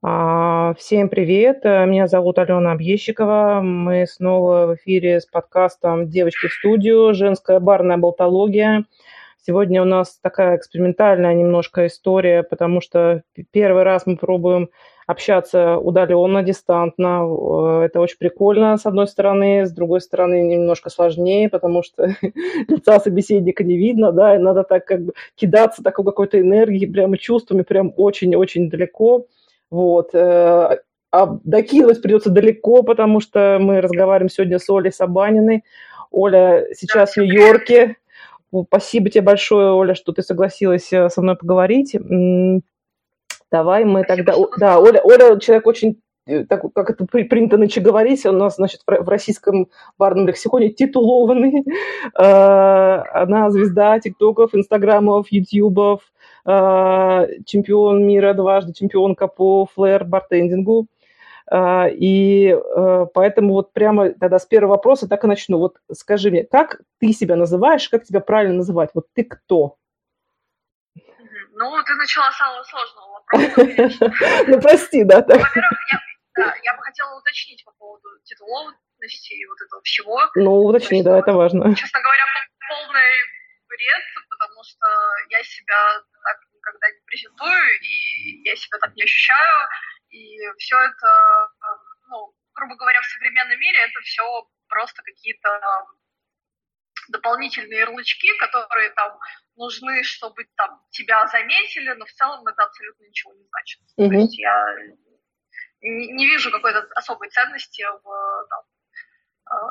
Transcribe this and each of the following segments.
А, всем привет, меня зовут Алена Объещикова. Мы снова в эфире с подкастом «Девочки в студию. Женская барная болтология». Сегодня у нас такая экспериментальная немножко история, потому что первый раз мы пробуем общаться удаленно, дистантно. Э, это очень прикольно, с одной стороны. С другой стороны, немножко сложнее, потому что лица собеседника не видно, да, и надо так как бы кидаться такой какой-то энергией, прямо чувствами, прям очень-очень далеко. Вот. Э, а докидывать придется далеко, потому что мы разговариваем сегодня с Олей Сабаниной. Оля сейчас в Нью-Йорке. Спасибо тебе большое, Оля, что ты согласилась э, со мной поговорить. Давай мы тогда... Да, Оля, Оля человек очень э, так, как это принято нынче говорить, у нас, значит, в российском барном лексиконе титулованный. Она звезда тиктоков, инстаграмов, ютубов, чемпион мира дважды, чемпионка по флэр бартендингу. И поэтому вот прямо тогда с первого вопроса так и начну. Вот скажи мне, как ты себя называешь, как тебя правильно называть? Вот ты кто? Ну, ты начала с самого сложного вопроса, Ну, прости, да. Во-первых, я бы хотела уточнить по поводу титулованности и вот этого всего. Ну, уточни, да, это важно. Честно говоря, полный бред, потому что я себя так никогда не презентую, и я себя так не ощущаю, и все это, ну, грубо говоря, в современном мире это все просто какие-то дополнительные ярлычки, которые там нужны, чтобы там тебя заметили, но в целом это абсолютно ничего не значит. Mm-hmm. То есть я не, вижу какой-то особой ценности в там, э,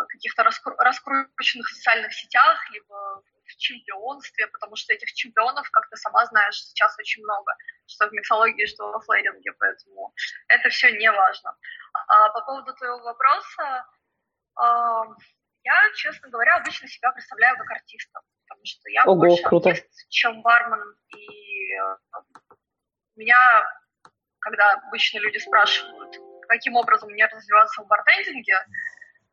каких-то раскру- раскрученных социальных сетях, либо в чемпионстве, потому что этих чемпионов, как ты сама знаешь, сейчас очень много, что в миксологии, что во флейринге, поэтому это все не важно. А по поводу твоего вопроса, я, честно говоря, обычно себя представляю как артиста, потому что я Ого, больше круто. артист, чем бармен, и э, меня, когда обычно люди спрашивают, каким образом мне развиваться в бартендинге,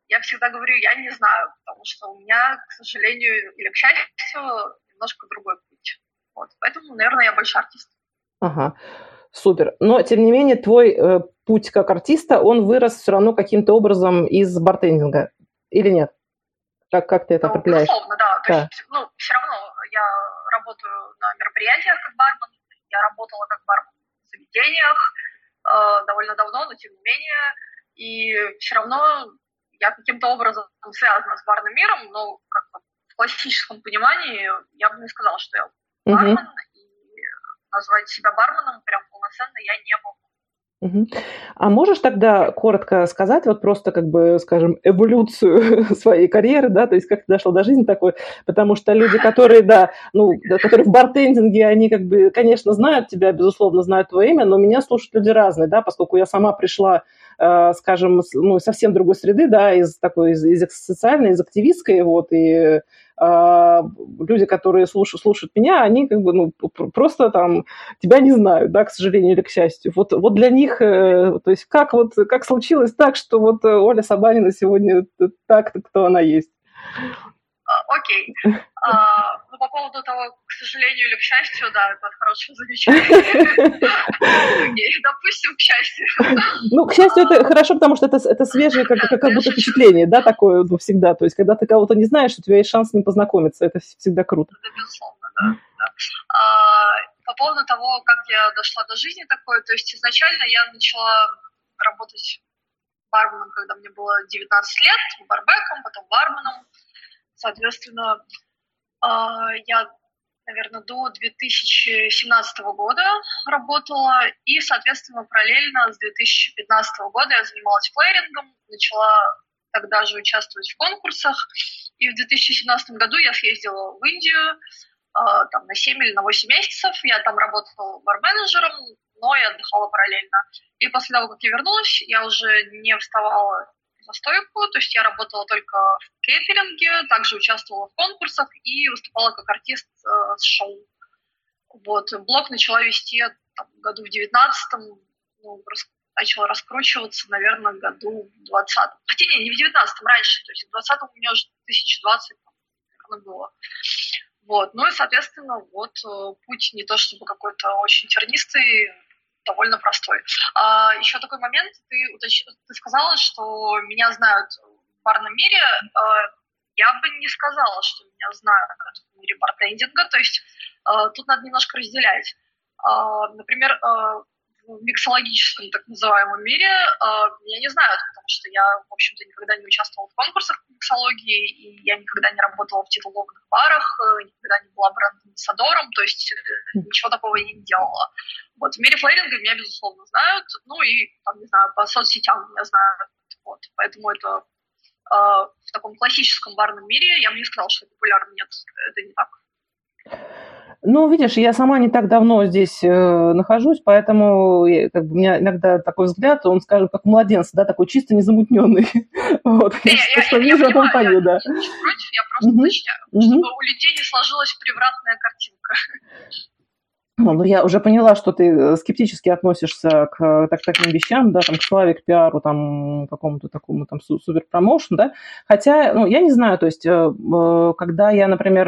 я всегда говорю, я не знаю, потому что у меня, к сожалению или к счастью, немножко другой путь. Вот, поэтому, наверное, я больше артист. Ага. Супер. Но, тем не менее, твой э, путь как артиста, он вырос все равно каким-то образом из бартендинга, или нет? Как, как ты это ну, определяешь? Безусловно, да. То да. есть, ну, все равно я работаю на мероприятиях как бармен, я работала как бармен в заведениях э, довольно давно, но тем не менее, и все равно я каким-то образом связана с барным миром, но как бы в классическом понимании я бы не сказала, что я бармен, угу. и назвать себя барменом прям полноценно я не могу. А можешь тогда коротко сказать, вот просто как бы, скажем, эволюцию своей карьеры, да, то есть как ты дошла до жизни такой, потому что люди, которые, да, ну, которые в бартендинге, они как бы, конечно, знают тебя, безусловно, знают твое имя, но меня слушают люди разные, да, поскольку я сама пришла, скажем, ну, совсем другой среды, да, из такой, из, из социальной, из активистской, вот, и а, люди, которые слушают, слушают меня, они как бы, ну, просто там тебя не знают, да, к сожалению или к счастью. Вот, вот для них, э, то есть как вот, как случилось так, что вот э, Оля Сабанина сегодня так, кто она есть? А, окей. А, ну, по поводу того, к сожалению или к счастью, да, это хорошее замечание. Допустим, к счастью. Ну, к счастью, это хорошо, потому что это, это свежее, как, будто впечатление, да, такое всегда. То есть, когда ты кого-то не знаешь, у тебя есть шанс с ним познакомиться. Это всегда круто. Безусловно, да. да. А, по поводу того, как я дошла до жизни такой, то есть изначально я начала работать барменом, когда мне было 19 лет, барбеком, потом барменом. Соответственно, а, я, наверное, до 2017 года работала, и, соответственно, параллельно с 2015 года я занималась плеерингом, начала тогда же участвовать в конкурсах, и в 2017 году я съездила в Индию, а, там, на 7 или на 8 месяцев, я там работала бар-менеджером, но я отдыхала параллельно. И после того, как я вернулась, я уже не вставала за стойку, то есть я работала только в кейтеринге, также участвовала в конкурсах и выступала как артист э, с шоу. Вот, блог начала вести там, году в 19-м, ну, рас, начала раскручиваться, наверное, году в 20-м. Хотя не, не в 19-м, раньше, то есть в 20-м у меня уже 2020 наверное, было. Вот, ну и, соответственно, вот э, путь не то чтобы какой-то очень тернистый, довольно простой. А, еще такой момент, ты, уточ... ты сказала, что меня знают в барном мире. А, я бы не сказала, что меня знают в мире бартендинга, то есть а, тут надо немножко разделять. А, например, а, в миксологическом так называемом мире меня не знают, потому что я, в общем-то, никогда не участвовала в конкурсах по миксологии, и я никогда не работала в титулованных барах, э, никогда не была бренд-амбассадором, то есть э, ничего такого я не делала. Вот, в мире флейринга меня, безусловно, знают, ну и, там, не знаю, по соцсетям меня знают, вот, поэтому это э, в таком классическом барном мире я бы не сказала, что популярно, нет, это не так. Ну, видишь, я сама не так давно здесь э, нахожусь, поэтому я, как бы, у меня иногда такой взгляд, он, скажем, как младенца, да, такой чисто незамутненный. вот, я, я, что я, вижу, я, я пою, да. Я против, я просто уточняю, угу. чтобы у людей не сложилась превратная картинка. Ну, я уже поняла, что ты э, скептически относишься к э, так, таким вещам, да, там, к славе, к пиару, там, какому-то такому там супер промоушен, да. Хотя, ну, я не знаю, то есть, э, когда я, например,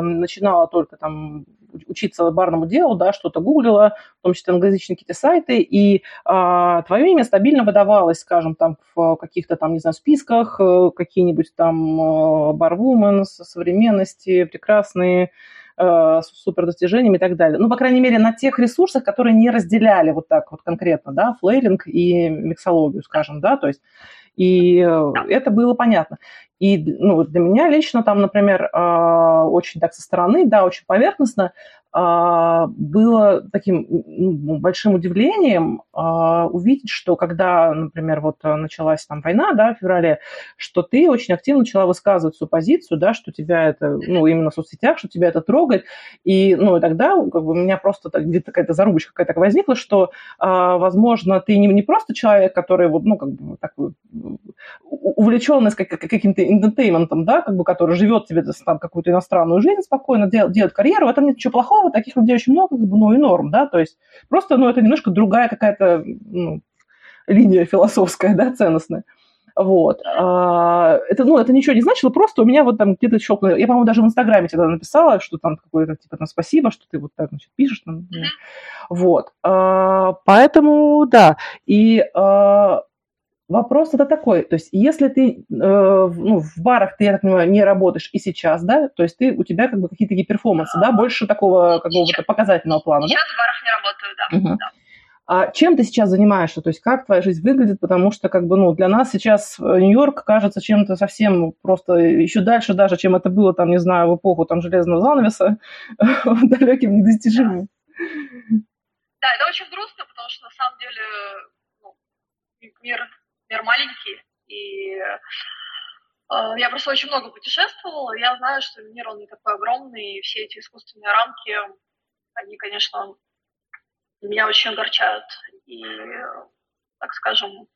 начинала только там учиться барному делу, да, что-то гуглила, в том числе англоязычные какие-то сайты, и а, твое имя стабильно выдавалось, скажем, там в каких-то там, не знаю, списках, какие-нибудь там барвумен, современности, прекрасные, э, супер достижениями и так далее. Ну, по крайней мере, на тех ресурсах, которые не разделяли вот так вот конкретно, да, флейлинг и миксологию, скажем, да, то есть и э, это было понятно. И ну, для меня лично там, например, э, очень так со стороны, да, очень поверхностно, было таким большим удивлением а, увидеть, что когда, например, вот началась там война, да, в феврале, что ты очень активно начала высказывать свою позицию, да, что тебя это, ну, именно в соцсетях, что тебя это трогает, и, ну, и тогда как бы у меня просто где-то какая-то зарубочка какая-то возникла, что, а, возможно, ты не, не просто человек, который вот, ну, как бы такой увлеченный каким-то интертейментом, да, как бы, который живет тебе там какую-то иностранную жизнь спокойно, делает, делает карьеру, в этом нет ничего плохого, здорово, таких людей очень много, как бы, ну и норм, да, то есть просто, ну, это немножко другая какая-то ну, линия философская, да, ценностная. Вот. А, это, ну, это ничего не значило, просто у меня вот там где-то щелкнуло. Я, по-моему, даже в Инстаграме тогда написала, что там какое-то, типа, там, спасибо, что ты вот так, значит, пишешь. Там, вот. А, поэтому, да. И а, Вопрос это такой, то есть если ты э, ну, в барах, ты, я так понимаю, не работаешь и сейчас, да, то есть ты, у тебя как бы какие-то такие перформансы, да, больше такого какого-то показательного плана, сейчас да? в барах не работаю, да. Угу. да. А чем ты сейчас занимаешься? То есть как твоя жизнь выглядит? Потому что как бы, ну, для нас сейчас э, Нью-Йорк кажется чем-то совсем просто еще дальше даже, чем это было, там, не знаю, в эпоху там железного занавеса, далеким, недостижимым. Да, это очень грустно, потому что на самом деле ну, мир мир маленький, и э, я просто очень много путешествовала, я знаю, что мир, он не такой огромный, и все эти искусственные рамки, они, конечно, меня очень огорчают. И, так скажем,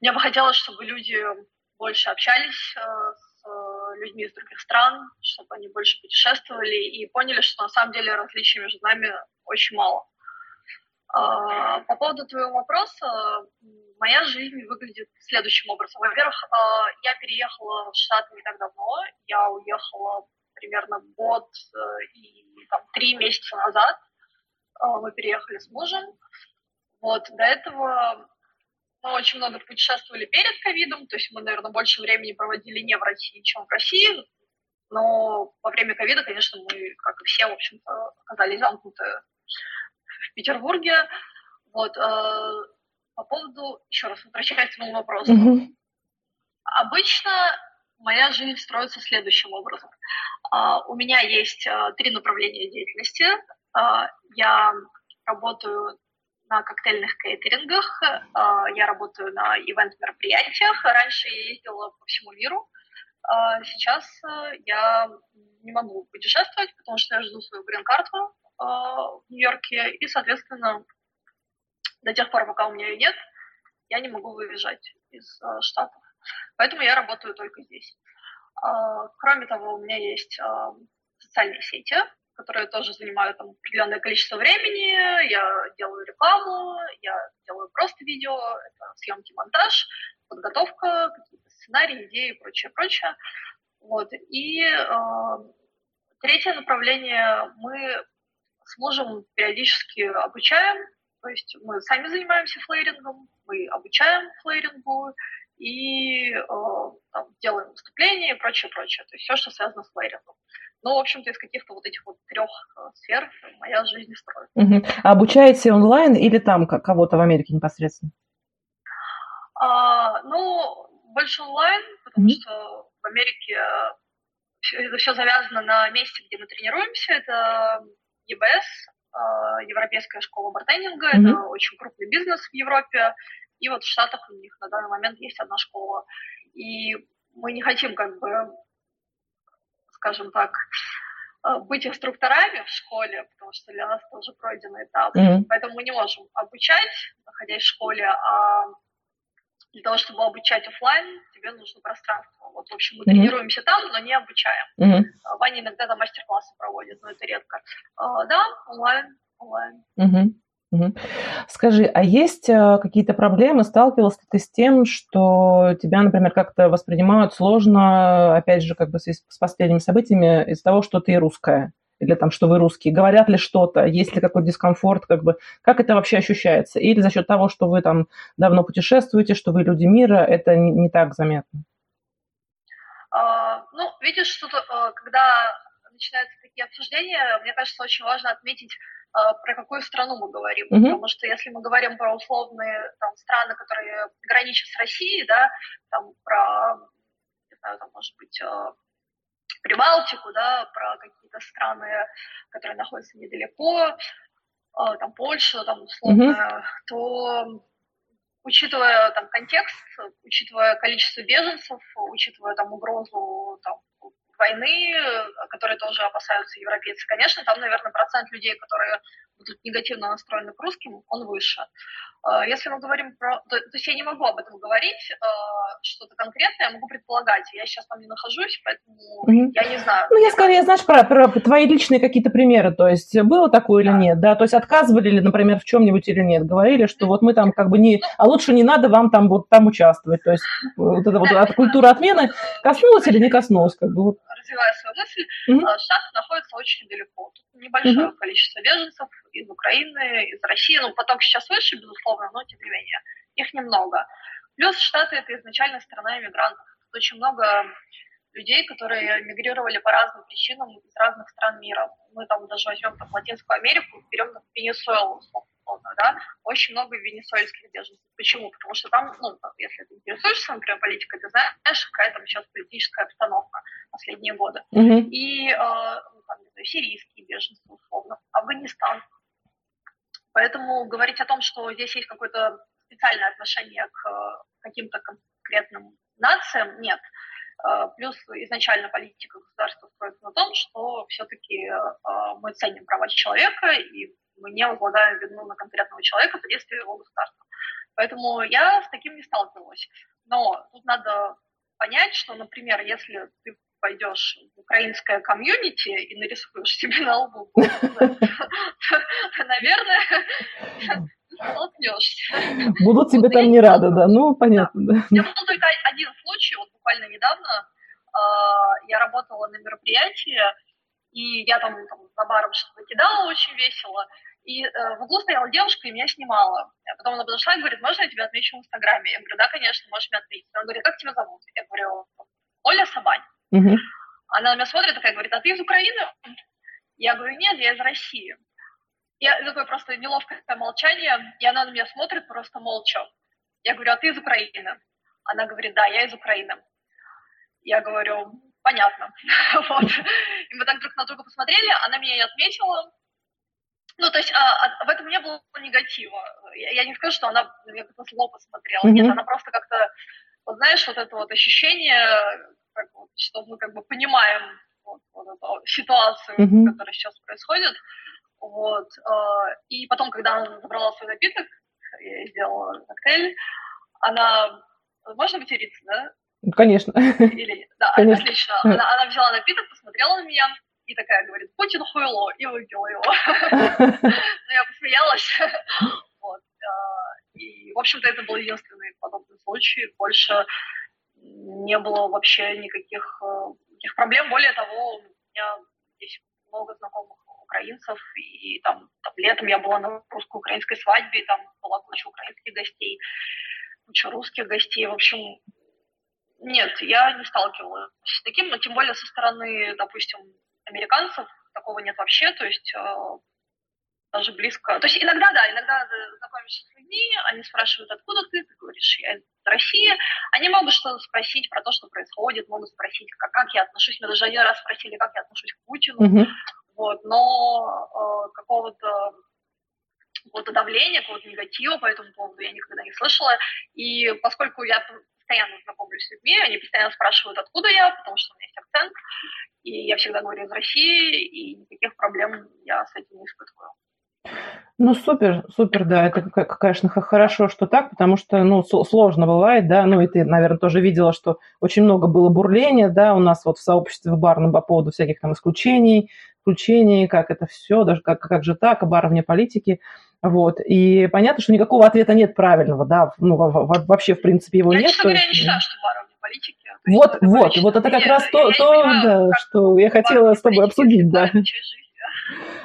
мне бы хотелось, чтобы люди больше общались э, с людьми из других стран, чтобы они больше путешествовали и поняли, что на самом деле различий между нами очень мало. А, по поводу твоего вопроса, моя жизнь выглядит следующим образом. Во-первых, а, я переехала в Штаты не так давно. Я уехала примерно год э, и там, три месяца назад. А, мы переехали с мужем. Вот, до этого мы очень много путешествовали перед ковидом, то есть мы, наверное, больше времени проводили не в России, чем в России. Но во время ковида, конечно, мы, как и все, в общем-то, оказались замкнуты в Петербурге. Вот, э, по поводу, еще раз возвращаясь к моему вопросу. Mm-hmm. Обычно моя жизнь строится следующим образом. Uh, у меня есть uh, три направления деятельности. Uh, я работаю на коктейльных кейтерингах, я работаю на ивент-мероприятиях. Раньше я ездила по всему миру. Сейчас я не могу путешествовать, потому что я жду свою грин-карту в Нью-Йорке, и, соответственно, до тех пор, пока у меня ее нет, я не могу выезжать из э, Штатов. Поэтому я работаю только здесь. Э, кроме того, у меня есть э, социальные сети, которые тоже занимают там, определенное количество времени. Я делаю рекламу, я делаю просто видео, это съемки, монтаж, подготовка, какие-то сценарии, идеи и прочее, прочее. Вот. И э, третье направление мы с мужем периодически обучаем То есть мы сами занимаемся флейрингом, мы обучаем флейрингу и э, там, делаем выступления и прочее, прочее. То есть все, что связано с флейрингом. Ну, в общем-то, из каких-то вот этих вот трех э, сфер моя жизнь строит. Угу. А обучаете онлайн или там кого-то в Америке непосредственно? А, ну, больше онлайн, потому mm что в Америке это все завязано на месте, где мы тренируемся. Это ЕБС, а, Европейская школа бартендинга. mm Это очень крупный бизнес в Европе. И вот в Штатах у них на данный момент есть одна школа. И мы не хотим как бы, скажем так, а, быть инструкторами в школе, потому что для нас тоже пройденный этап. Mm-hmm. Поэтому мы не можем обучать, находясь в школе, а для того, чтобы обучать офлайн, тебе нужно пространство. Вот, в общем, мы mm-hmm. тренируемся там, но не обучаем. Mm-hmm. Ваня иногда там мастер-классы проводит, но это редко. А, да, онлайн, онлайн. Mm-hmm. Скажи, а есть а, какие-то проблемы? Сталкивался ты с тем, что тебя, например, как-то воспринимают сложно, опять же, как бы с, с последними событиями, из-за того, что ты русская? Или там, что вы русские, говорят ли что-то, есть ли какой-то дискомфорт, как бы, как это вообще ощущается? Или за счет того, что вы там давно путешествуете, что вы люди мира, это не, не так заметно? А, ну, видишь, что а, когда начинаются такие обсуждения, мне кажется, очень важно отметить, а, про какую страну мы говорим. Mm-hmm. Потому что если мы говорим про условные там, страны, которые граничат с Россией, да, там про, не знаю, там, может быть, а, Прибалтику, да, про какие-то страны, которые находятся недалеко, а, там Польша, там условно, mm-hmm. то учитывая там контекст, учитывая количество беженцев, учитывая там угрозу там, войны, которые тоже опасаются европейцы, конечно, там, наверное, процент людей, которые будут негативно настроены к русским, он выше. А, если мы говорим про... То, то есть я не могу об этом говорить, а, что-то конкретное, я могу предполагать. Я сейчас там не нахожусь, поэтому mm-hmm. я не знаю. Ну, я скорее, знаешь, про, про твои личные какие-то примеры. То есть было такое да. или нет, да? То есть отказывали ли, например, в чем-нибудь или нет? Говорили, что вот мы там как бы не... А лучше не надо вам там вот там участвовать. То есть вот эта вот от культуры отмены коснулась или не коснулась? Как бы вот. Развивая свою мысль, mm-hmm. Штаты находятся очень далеко. Тут небольшое mm-hmm. количество беженцев из Украины, из России. Ну, поток сейчас выше, безусловно, но тем не менее, их немного. Плюс Штаты – это изначально страна иммигрантов. Тут очень много людей, которые мигрировали по разным причинам из разных стран мира. Мы там даже возьмем там, Латинскую Америку, берем там, Венесуэлу, условно, да, очень много венесуэльских беженцев. Почему? Потому что там, ну, если ты интересуешься, например, политикой, ты знаешь, какая там сейчас политическая обстановка последние годы. Mm-hmm. И, э, ну, там, знаю, сирийские беженцы, условно, Афганистан. Поэтому говорить о том, что здесь есть какое-то специальное отношение к э, каким-то конкретным нациям, нет. Э, плюс изначально политика государства строится на том, что все-таки э, мы ценим права человека, и мы не возлагаем вину на конкретного человека по действию его государства. Поэтому я с таким не сталкивалась. Но тут надо понять, что, например, если ты пойдешь в украинское комьюнити и нарисуешь себе на лбу, наверное, столкнешься. Будут тебе там не рады, да? Ну, понятно, да. Я был только один случай, вот буквально недавно а, я работала на мероприятии, и я там, там за баром что-то кидала очень весело, и э, в углу стояла девушка и меня снимала. А потом она подошла и говорит, можно я тебя отмечу в Инстаграме? Я говорю, да, конечно, можешь меня отметить. Она говорит, как тебя зовут? Я говорю, Оля Сабань. Угу. Она на меня смотрит такая, говорит, а ты из Украины? Я говорю, нет, я из России. Я такое просто неловкое молчание, и она на меня смотрит просто молча. Я говорю, а ты из Украины? Она говорит, да, я из Украины. Я говорю, понятно. вот. И мы так друг на друга посмотрели, она меня не отметила. Ну, то есть а, а, в этом не было негатива. Я, я не скажу, что она меня как-то зло посмотрела. Mm-hmm. Нет, она просто как-то, вот знаешь, вот это вот ощущение, как что мы как бы понимаем вот, вот эту ситуацию, mm-hmm. которая сейчас происходит. Вот. Э, и потом, когда она забрала свой напиток, я сделала коктейль, она... Можно материться, да? Конечно. Или... Да, Конечно. отлично. Она, она взяла напиток, посмотрела на меня и такая говорит, Путин хуйло, и выпила его. Ну, я посмеялась. Вот. Э, и, в общем-то, это был единственный подобный случай. Больше не было вообще никаких, э, никаких проблем. Более того, у меня здесь много знакомых украинцев, и там, там летом я была на русско-украинской свадьбе, и там была куча украинских гостей, куча русских гостей. В общем, нет, я не сталкивалась с таким, но тем более со стороны, допустим, американцев такого нет вообще, то есть э, даже близко. То есть иногда, да, иногда знакомишься с людьми, они спрашивают, откуда ты, ты говоришь, я из России. Они могут что-то спросить про то, что происходит, могут спросить, как, как я отношусь. Меня даже один раз спросили, как я отношусь к Путину. Mm-hmm. Вот, но э, какого-то какого-то давления, какого-то негатива по этому поводу я никогда не слышала. И поскольку я постоянно знакомлюсь с людьми, они постоянно спрашивают, откуда я, потому что у меня есть акцент, и я всегда говорю из России, и никаких проблем я с этим не испытываю. Ну, супер, супер, да, это, конечно, хорошо, что так, потому что, ну, сложно бывает, да, ну, и ты, наверное, тоже видела, что очень много было бурления, да, у нас вот в сообществе в барном по поводу всяких там исключений, включений, как это все, даже как, как же так, а бар вне политики, вот, и понятно, что никакого ответа нет правильного, да, ну, вообще, в принципе, его я, нет. Я, честно говоря, не считаю, что бар вне политики. Вот, вот, вот это как раз то, то да, что я хотела с тобой обсудить, да.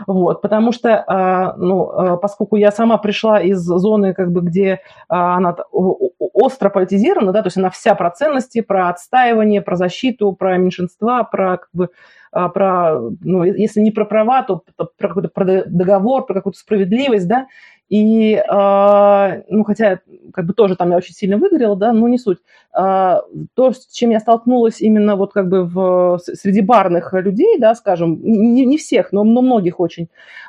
Вот, потому что, а, ну, а, поскольку я сама пришла из зоны, как бы, где а, она остро политизирована, да, то есть она вся про ценности, про отстаивание, про защиту, про меньшинства, про, как бы, про, ну, если не про права, то про какой-то договор, про какую-то справедливость, да, и, э, ну, хотя, как бы тоже там я очень сильно выгорела, да, но не суть. Э, то, с чем я столкнулась именно вот как бы в, среди барных людей, да, скажем, не, не всех, но, но многих очень,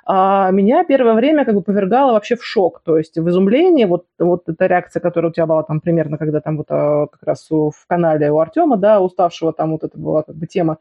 э, меня первое время как бы повергало вообще в шок, то есть в изумление, вот, вот эта реакция, которая у тебя была там примерно, когда там вот как раз в канале у Артема, да, уставшего, там вот это была как бы тема,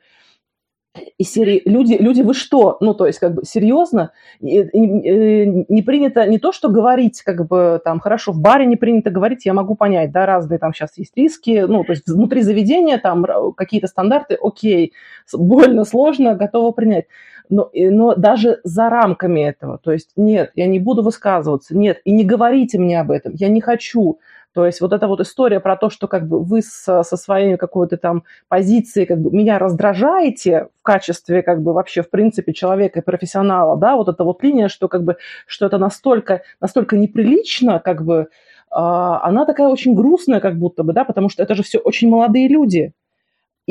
и серии люди, люди, вы что? Ну, то есть, как бы, серьезно? Не принято не то, что говорить, как бы, там, хорошо, в баре не принято говорить, я могу понять, да, разные там сейчас есть риски, ну, то есть, внутри заведения там какие-то стандарты, окей, больно, сложно, готова принять. Но, но даже за рамками этого, то есть, нет, я не буду высказываться, нет, и не говорите мне об этом, я не хочу, то есть вот эта вот история про то, что как бы вы со, со своей какой-то там позиции как бы меня раздражаете в качестве как бы вообще в принципе человека и профессионала, да, вот эта вот линия, что как бы, что это настолько, настолько неприлично, как бы, а, она такая очень грустная, как будто бы, да, потому что это же все очень молодые люди,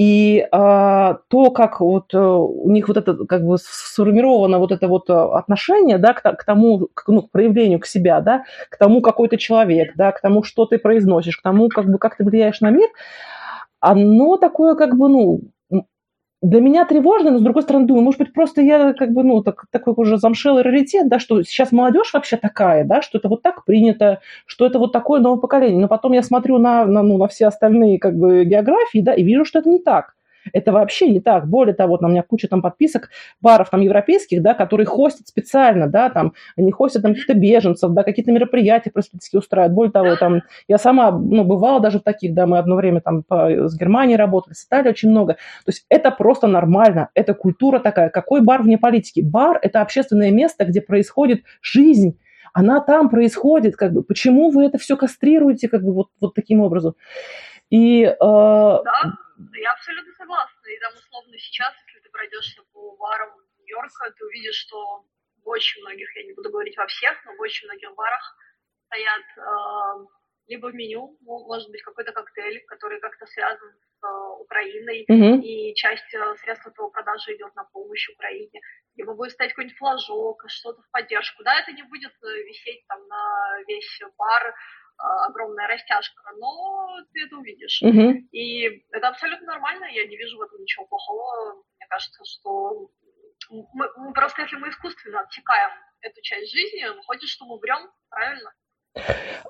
и а, то, как вот а, у них вот это как бы сформировано вот это вот а, отношение, да, к, к тому, к, ну, к проявлению к себя, да, к тому, какой ты человек, да, к тому, что ты произносишь, к тому, как бы, как ты влияешь на мир, оно такое, как бы, ну, для меня тревожно, но с другой стороны думаю, может быть, просто я как бы, ну, так, такой уже замшелый раритет, да, что сейчас молодежь вообще такая, да, что это вот так принято, что это вот такое новое поколение. Но потом я смотрю на, на, ну, на все остальные как бы географии, да, и вижу, что это не так. Это вообще не так. Более того, вот, у меня куча там подписок баров там европейских, да, которые хостят специально, да, там, они хостят там каких-то беженцев, да, какие-то мероприятия просветительские устраивают. Более того, там, я сама, ну, бывала даже в таких, да, мы одно время там по, с Германией работали, с Италией очень много. То есть это просто нормально, это культура такая. Какой бар вне политики? Бар – это общественное место, где происходит жизнь, она там происходит, как бы, почему вы это все кастрируете, как бы, вот, вот таким образом? И, э, да, я абсолютно согласна. И там условно сейчас, если ты пройдешься по барам Нью-Йорка, ты увидишь, что в очень многих, я не буду говорить во всех, но в очень многих барах стоят э, либо в меню, может быть, какой-то коктейль, который как-то связан с э, Украиной, mm-hmm. и часть э, средств этого продажи идет на помощь Украине. Либо будет стоять какой-нибудь флажок, что-то в поддержку. Да, это не будет э, висеть там на весь бар, а, огромная растяжка, но ты это увидишь. Uh-huh. И это абсолютно нормально, я не вижу в этом ничего плохого. Мне кажется, что мы, мы просто если мы искусственно отсекаем эту часть жизни, выходит, что мы врем, правильно?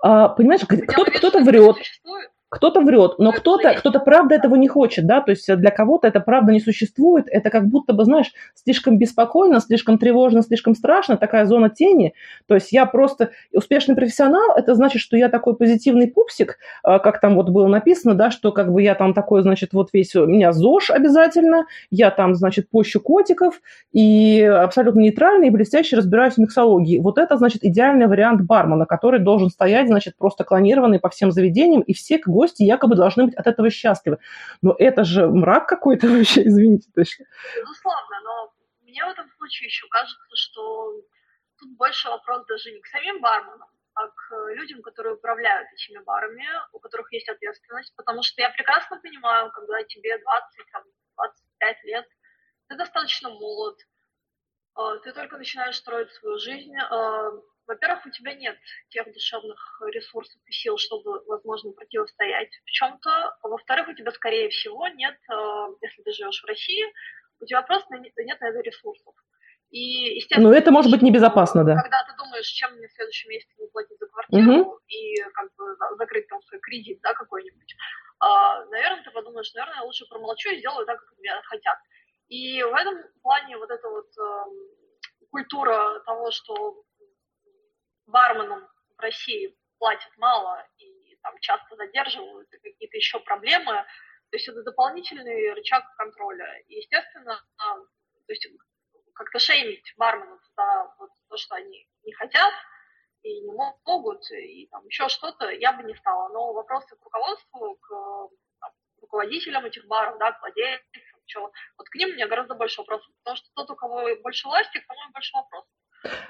А, понимаешь, кто-то, кто-то врет. Существует. Кто-то врет, но кто-то, кто-то правда этого не хочет, да, то есть для кого-то это правда не существует, это как будто бы, знаешь, слишком беспокойно, слишком тревожно, слишком страшно, такая зона тени, то есть я просто успешный профессионал, это значит, что я такой позитивный пупсик, а, как там вот было написано, да, что как бы я там такой, значит, вот весь, у меня ЗОЖ обязательно, я там, значит, пощу котиков и абсолютно нейтральный и блестяще разбираюсь в миксологии. Вот это, значит, идеальный вариант бармена, который должен стоять, значит, просто клонированный по всем заведениям, и все гости якобы должны быть от этого счастливы. Но это же мрак какой-то вообще, извините. Безусловно, но мне в этом случае еще кажется, что тут больше вопрос даже не к самим барменам, а к людям, которые управляют этими барами, у которых есть ответственность, потому что я прекрасно понимаю, когда тебе 20, там, 25 лет, ты достаточно молод, а, ты только начинаешь строить свою жизнь. Во-первых, у тебя нет тех душевных ресурсов и сил, чтобы, возможно, противостоять в чем-то. Во-вторых, у тебя, скорее всего, нет, а, если ты живешь в России, у тебя просто нет на это ресурсов. И, естественно, Но это может быть небезопасно, да. Когда ты думаешь, чем мне в следующем месяце выплатить за квартиру угу. и как бы закрыть там свой кредит, да, какой-нибудь, а, наверное, ты подумаешь, наверное, я лучше промолчу и сделаю так, как меня хотят. И в этом плане вот эта вот э, культура того, что барменам в России платят мало и там часто задерживают, и какие-то еще проблемы, то есть это дополнительный рычаг контроля. И, естественно, то есть как-то шеймить барменов за вот то, что они не хотят и не могут, и там еще что-то, я бы не стала. Но вопросы к руководству, к там, руководителям этих баров, да, к владельцам, что, вот к ним у меня гораздо больше вопросов, потому что тот, у кого больше власти, к тому больше вопросов.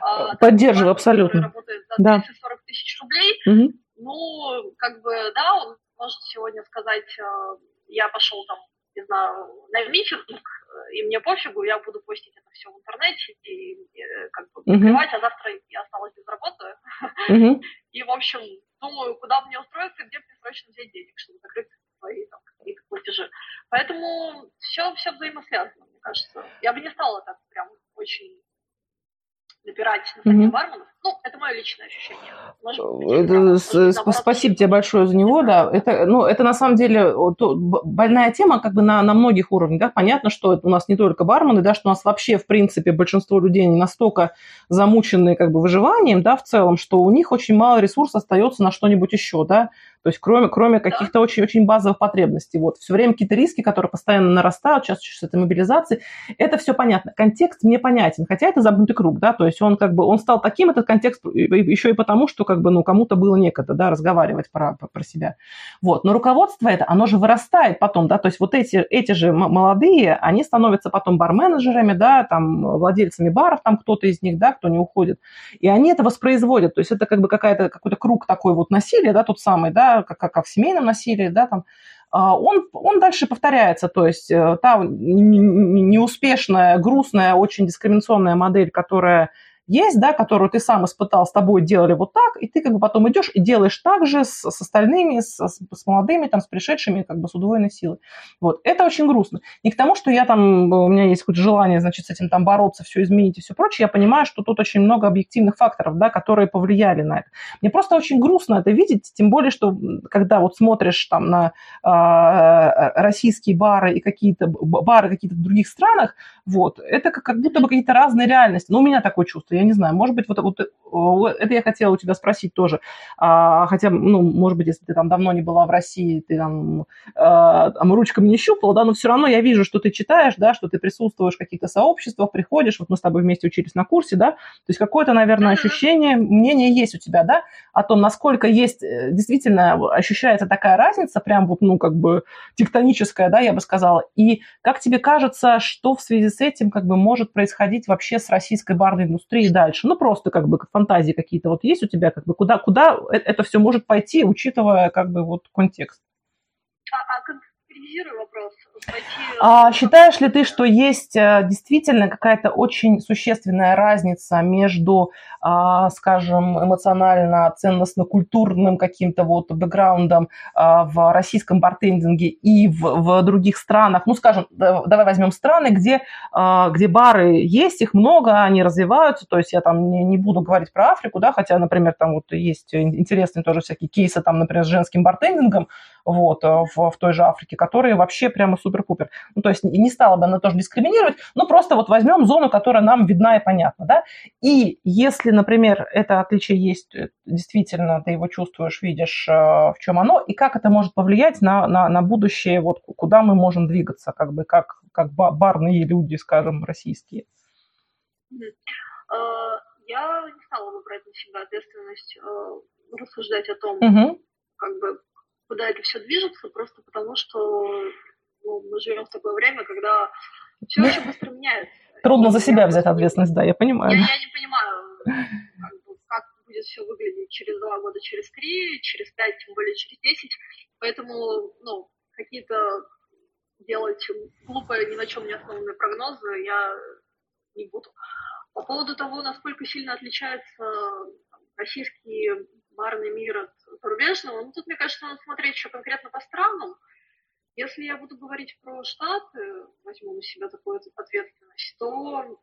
А, Поддерживаю абсолютно. Работает за 30-40 да. тысяч рублей, угу. ну, как бы, да, он может сегодня сказать, э, я пошел там, не знаю, на митинг, и мне пофигу, я буду постить это все в интернете и, и э, как бы прикрывать, а завтра я осталась без работы. Mm-hmm. И, в общем, думаю, куда мне устроиться, где мне срочно взять денег, чтобы закрыть свои там, какие-то платежи. Поэтому все, все взаимосвязано, мне кажется. Я бы не стала так прям очень напирать на самих mm-hmm. барменов. Ну, это мое личное ощущение. Может, это, с, спасибо тебе большое за него, да. Это, ну, это на самом деле то, больная тема как бы на, на многих уровнях, да. Понятно, что это у нас не только бармены, да, что у нас вообще, в принципе, большинство людей не настолько замучены как бы выживанием, да, в целом, что у них очень мало ресурсов остается на что-нибудь еще, да. То есть кроме, кроме каких-то очень-очень базовых потребностей. Вот. Все время какие-то риски, которые постоянно нарастают, сейчас с этой мобилизации. Это все понятно. Контекст мне понятен, хотя это замкнутый круг, да, то есть он как бы, он стал таким, этот контекст, еще и потому, что как бы, ну, кому-то было некогда, да, разговаривать про, про себя. Вот. Но руководство это, оно же вырастает потом, да, то есть вот эти, эти же молодые, они становятся потом барменеджерами, да, там, владельцами баров, там кто-то из них, да, кто не уходит. И они это воспроизводят, то есть это как бы какая-то, какой-то круг такой вот насилия, да, тот самый, да, как, как в семейном насилии, да, там, а, он, он дальше повторяется, то есть э, та неуспешная, грустная, очень дискриминационная модель, которая есть, да, которую ты сам испытал, с тобой делали вот так, и ты как бы потом идешь и делаешь так же с, с остальными, с, с молодыми, там, с пришедшими, как бы с удвоенной силой. Вот. Это очень грустно. Не к тому, что я там, у меня есть какое-то желание, значит, с этим там бороться, все изменить и все прочее. Я понимаю, что тут очень много объективных факторов, да, которые повлияли на это. Мне просто очень грустно это видеть, тем более, что когда вот смотришь там на э, российские бары и какие-то бары какие-то в других странах, вот, это как, как будто бы какие-то разные реальности. Ну, у меня такое чувство я не знаю, может быть, вот, вот это я хотела у тебя спросить тоже. А, хотя, ну, может быть, если ты там давно не была в России, ты там, а, там ручками не щупала, да, но все равно я вижу, что ты читаешь, да, что ты присутствуешь в каких-то сообществах, приходишь, вот мы с тобой вместе учились на курсе, да, то есть какое-то, наверное, ощущение, мнение есть у тебя, да, о том, насколько есть, э, действительно ощущается такая разница, прям вот, ну, как бы тектоническая, да, я бы сказала, и как тебе кажется, что в связи с этим как бы может происходить вообще с российской барной индустрией дальше? Ну, просто как бы фантазии какие-то вот есть у тебя, как бы куда, куда э, это все может пойти, учитывая как бы вот контекст? А, а конкретизируй вопрос. А, считаешь ли ты, что есть э, действительно какая-то очень существенная разница между, а, скажем, эмоционально-ценностно-культурным каким-то вот бэкграундом а, в российском бартендинге и в, в других странах? Ну, скажем, давай возьмем страны, где, а, где бары есть, их много, они развиваются, то есть я там не, не буду говорить про Африку, да, хотя, например, там вот есть интересные тоже всякие кейсы, там, например, с женским бартендингом, вот, в, в той же Африке, которые вообще прямо супер-пупер. Ну, то есть не стала бы она тоже дискриминировать, но просто вот возьмем зону, которая нам видна и понятна, да. И если, например, это отличие есть, э, действительно, ты его чувствуешь, видишь, э, в чем оно, и как это может повлиять на, на, на будущее, вот куда мы можем двигаться, как бы, как, как барные люди, скажем, российские. Э, я не стала бы брать на себя ответственность рассуждать о том, угу. как бы куда это все движется, просто потому что ну, мы живем в такое время, когда все очень быстро меняется. Трудно за себя взять ответственность, да, я понимаю. Я, я не понимаю, как будет все выглядеть через два года, через три, через пять, тем более через десять. Поэтому, ну, какие-то делать глупые, ни на чем не основанные прогнозы я не буду. По поводу того, насколько сильно отличается российский барный мир от зарубежного, ну, тут, мне кажется, надо смотреть еще конкретно по странам. Если я буду говорить про Штаты, возьму на себя такую ответственность, то,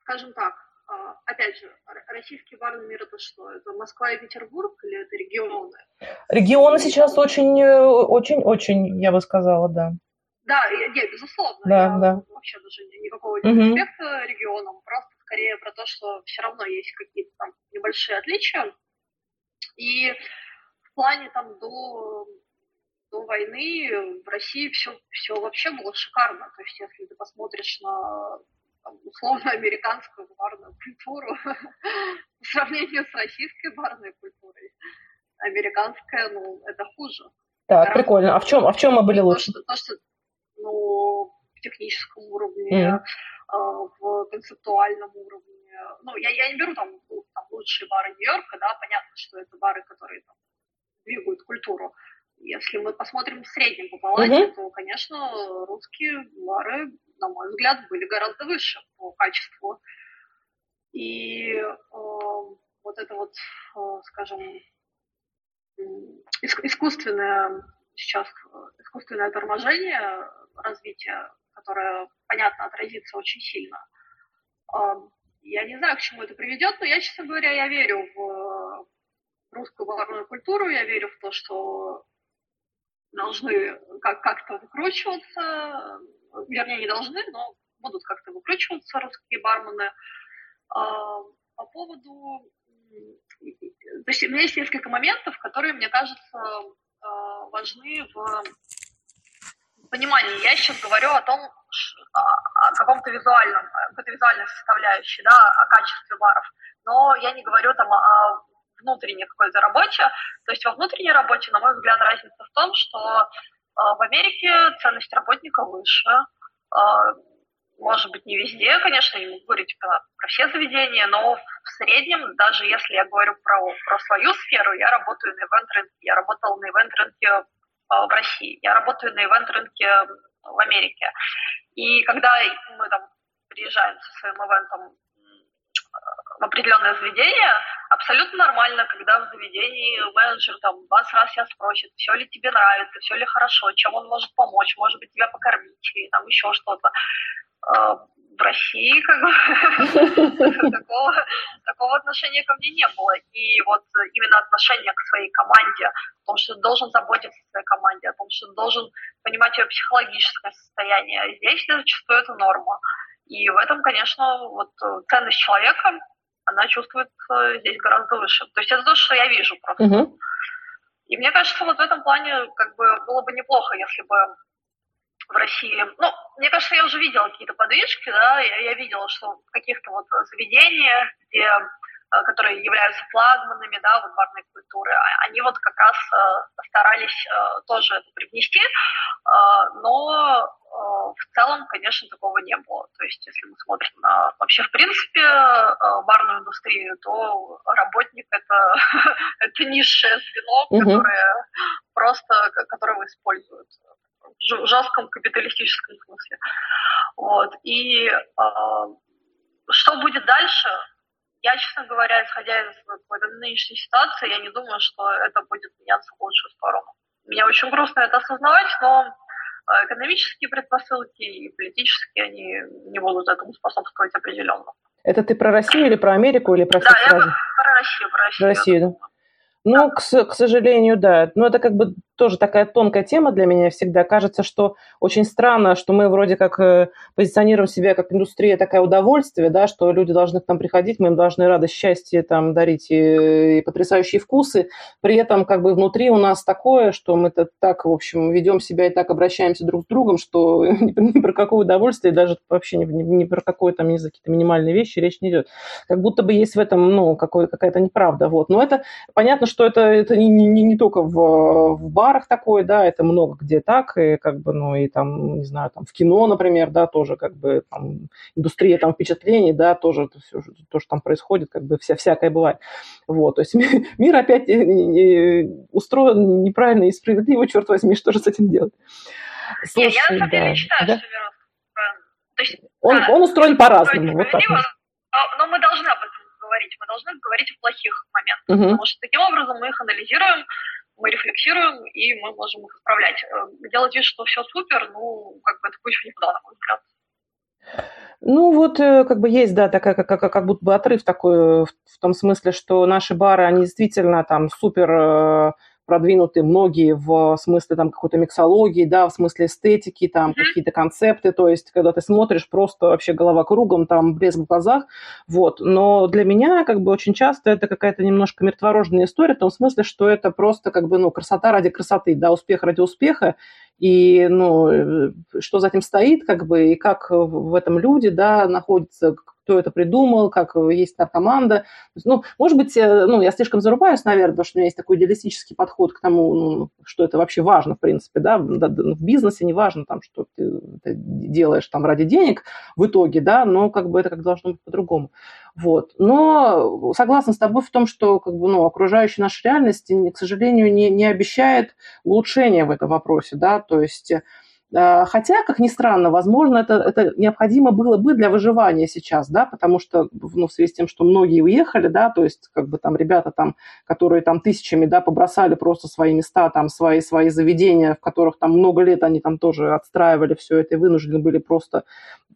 скажем так, а, опять же, российский барный мир это что? Это Москва и Петербург или это регионы? Регионы сейчас очень, э, очень, очень, я бы сказала, да. Да, нет, безусловно. Да, я да. Вообще даже никакого респекта угу. регионам, просто скорее про то, что все равно есть какие-то там небольшие отличия. И в плане там до, до войны в России все, все вообще было шикарно. То есть если ты посмотришь на там, условно-американскую барную культуру по сравнению с российской барной культурой, американская, ну, это хуже. Так, прикольно. А в чем, а в чем мы были лучше? То, что, то, что ну, техническом уровне, mm-hmm. в концептуальном уровне. Ну, я, я не беру там, там лучшие бары Нью-Йорка, да, понятно, что это бары, которые там, двигают культуру. Если мы посмотрим в среднем по палате, mm-hmm. то, конечно, русские бары, на мой взгляд, были гораздо выше по качеству. И э, вот это вот, э, скажем, искусственное сейчас искусственное торможение развития, которое, понятно, отразится очень сильно. Я не знаю, к чему это приведет, но я, честно говоря, я верю в русскую барную культуру, я верю в то, что должны как- как-то выкручиваться, вернее, не должны, но будут как-то выкручиваться русские бармены. По поводу... То есть у меня есть несколько моментов, которые, мне кажется, важны в понимании. Я сейчас говорю о том, о каком-то визуальном, какой-то визуальной составляющей, да, о качестве баров. Но я не говорю там о внутренней какой-то работе. То есть во внутренней работе, на мой взгляд, разница в том, что э, в Америке ценность работника выше. Э, может быть, не везде, конечно, не могу говорить про, про все заведения, но в среднем, даже если я говорю про, про свою сферу, я работаю на ивент-рынке. Я работала на ивент-рынке в России. Я работаю на ивент-рынке в Америке. И когда мы там приезжаем со своим ивентом в определенное заведение, абсолютно нормально, когда в заведении менеджер там 20 раз тебя спросит, все ли тебе нравится, все ли хорошо, чем он может помочь, может быть, тебя покормить или там еще что-то. А, в России как бы такого, такого отношения ко мне не было. И вот именно отношение к своей команде, о том, что должен заботиться о своей команде, о том, что должен понимать ее психологическое состояние, здесь зачастую это норма. И в этом, конечно, вот ценность человека, она чувствуется здесь гораздо выше. То есть это то, что я вижу просто. Uh-huh. И мне кажется, вот в этом плане как бы было бы неплохо, если бы в России. Ну, мне кажется, я уже видела какие-то подвижки, да, я, я видела, что в каких-то вот заведениях, где э, которые являются флагманами, да, вот барной культуры, а, они вот как раз э, старались э, тоже это привнести, но в целом, конечно, такого не было. То есть, если мы смотрим на вообще, в принципе, барную индустрию, то работник это, это низшее звено, угу. которое просто, которого используют в жестком капиталистическом смысле. Вот. И э, что будет дальше, я, честно говоря, исходя из какой-то нынешней ситуации, я не думаю, что это будет меняться в лучшую сторону. Мне очень грустно это осознавать, но а, экономические предпосылки и политические, они не будут этому способствовать определенно. Это ты про Россию или про Америку, или про Да, я про Россию, про Россию. Про Россию, да. Ну, к, к сожалению, да. Но это как бы тоже такая тонкая тема для меня всегда. Кажется, что очень странно, что мы вроде как э, позиционируем себя как индустрия такая удовольствие, да, что люди должны к нам приходить, мы им должны радость, счастье там дарить и, и потрясающие вкусы. При этом как бы внутри у нас такое, что мы -то так, в общем, ведем себя и так обращаемся друг с другом, что ни, про какое удовольствие, даже вообще ни, ни, про какое там, не знаю, какие-то минимальные вещи речь не идет. Как будто бы есть в этом, ну, какая-то неправда. Вот. Но это понятно, что это, это не, не, не только в, в бар барах такое, да, это много где так, и как бы, ну, и там, не знаю, там в кино, например, да, тоже как бы там индустрия там впечатлений, да, тоже то, все, то что там происходит, как бы вся, всякое бывает. Вот, то есть мир опять устроен неправильно и справедливо, черт возьми, что же с этим делать? Слушай, Нет, я на самом деле считаю, да? что мир то есть, он, да, он устроен по-разному. Вот так. Но мы должны об этом говорить. Мы должны говорить о плохих моментах. Угу. Потому что таким образом мы их анализируем, мы рефлексируем, и мы можем их исправлять. Э, делать вид, что все супер, ну, как бы это путь никуда, на мой взгляд. Ну, вот э, как бы есть, да, такая, как, как, как будто бы отрыв такой в, в том смысле, что наши бары, они действительно там супер э, продвинуты многие в смысле там какой-то миксологии, да, в смысле эстетики, там mm-hmm. какие-то концепты, то есть когда ты смотришь, просто вообще голова кругом, там блеск в глазах, вот. Но для меня как бы очень часто это какая-то немножко мертворожденная история в том смысле, что это просто как бы, ну, красота ради красоты, да, успех ради успеха, и, ну, э, что за этим стоит, как бы, и как в этом люди, да, находятся, кто это придумал, как есть та команда. Ну, может быть, э, ну, я слишком зарубаюсь, наверное, потому что у меня есть такой идеалистический подход к тому, ну, что это вообще важно, в принципе, да, в бизнесе не важно, там, что ты делаешь там ради денег в итоге, да, но как бы это как должно быть по-другому. Вот. Но согласна с тобой в том, что как бы, ну, окружающая наша реальность, к сожалению, не, не обещает улучшения в этом вопросе, да, то есть Э, хотя, как ни странно, возможно, это, это необходимо было бы для выживания сейчас, да, потому что, ну, в связи с тем, что многие уехали, да, то есть, как бы там ребята там, которые там тысячами, да, побросали просто свои места, там, свои, свои заведения, в которых там много лет они там тоже отстраивали все это и вынуждены были просто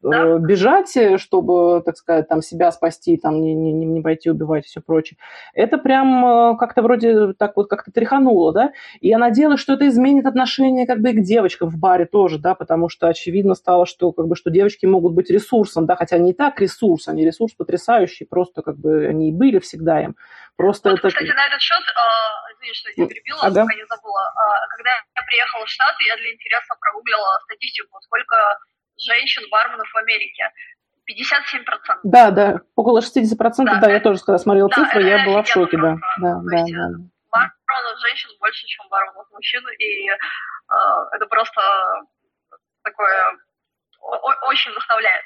э, бежать, чтобы, так сказать, там себя спасти, там не, не, не пойти убивать и все прочее. Это прям э, как-то вроде так вот как-то тряхануло, да, и я надеялась, что это изменит отношение как бы и к девочкам в баре тоже, да, потому что очевидно стало, что как бы что девочки могут быть ресурсом, да, хотя и так ресурс, они ресурс потрясающий, просто как бы они и были всегда им. Просто вот, это... Кстати, на этот счет, э, извини, что я тебя перебила, ага. пока не забыла, э, когда я приехала в Штаты, я для интереса прогуглила статистику, сколько женщин-барменов в Америке. 57%. Да, да, около 60%, да, да я тоже, когда смотрела да, цифры, я была в шоке, да. Да, да, да. Барменов женщин больше, чем барменов мужчин, и э, это просто такое очень вдохновляет.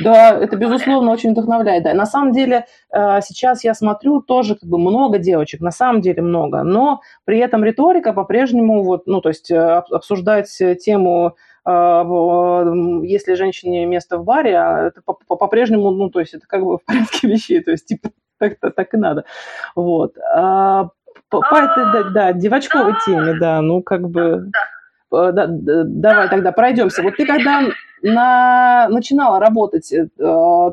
Да, это безусловно очень вдохновляет. Да. На самом деле э, сейчас я смотрю тоже как бы много девочек, на самом деле много, но при этом риторика по-прежнему вот, ну то есть э, обсуждать тему э, если женщине место в баре, а это по-прежнему, ну, то есть это как бы в порядке вещей, то есть типа так, так и надо. Вот. А по, по этой, да, да, девочковой теме, да, ну, как бы... Э, да, давай тогда пройдемся. Вот ты когда на, начинала работать, э,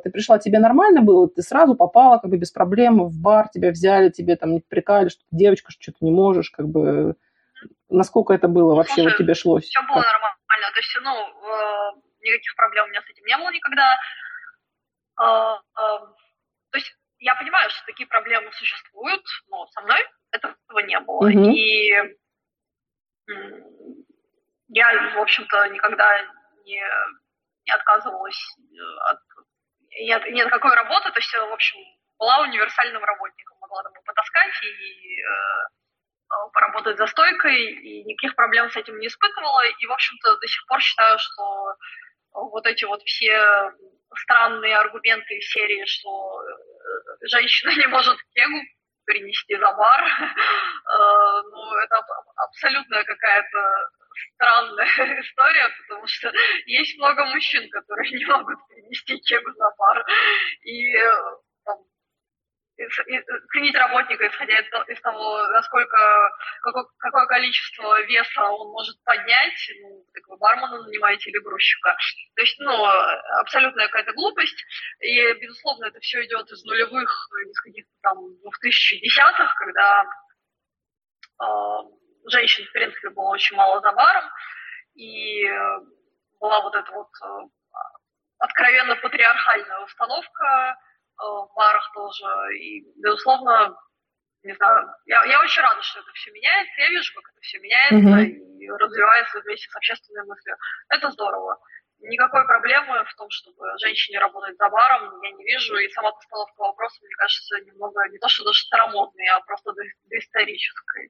ты пришла, тебе нормально было? Ты сразу попала как бы без проблем в бар, тебя взяли, тебе там не прикали, что ты девочка, что ты не можешь, как бы... Насколько это было вообще, Слушай, вот тебе шлось? Все было как? нормально, то есть, ну, э, никаких проблем у меня с этим не было никогда. Э, э, то есть я понимаю, что такие проблемы существуют, но со мной этого не было. Mm-hmm. И я, в общем-то, никогда не, не отказывалась от, ни от какой работы, то есть, в общем, была универсальным работником, могла домой потаскать и э, поработать за стойкой, и никаких проблем с этим не испытывала, и, в общем-то, до сих пор считаю, что вот эти вот все странные аргументы из серии, что э, женщина не может кегу перенести за бар, э, ну, это абсолютно какая-то странная история, потому что есть много мужчин, которые не могут перенести кегу за бар. И э, ценить работника, исходя из того, насколько, какое, какое количество веса он может поднять, ну, как вы бармена нанимаете или грузчика. То есть, ну, абсолютная какая-то глупость, и, безусловно, это все идет из нулевых, из каких-то там 2010-х, когда э, женщин, в принципе, было очень мало за баром, и была вот эта вот э, откровенно патриархальная установка, Э, в барах тоже. И, безусловно, не знаю, я, я очень рада, что это все меняется. Я вижу, как это все меняется mm-hmm. и развивается вместе с общественной мыслью. Это здорово. Никакой проблемы в том, чтобы женщине работать за баром, я не вижу. И сама постановка вопроса, мне кажется, немного не то, что даже старомодной, а просто доисторической.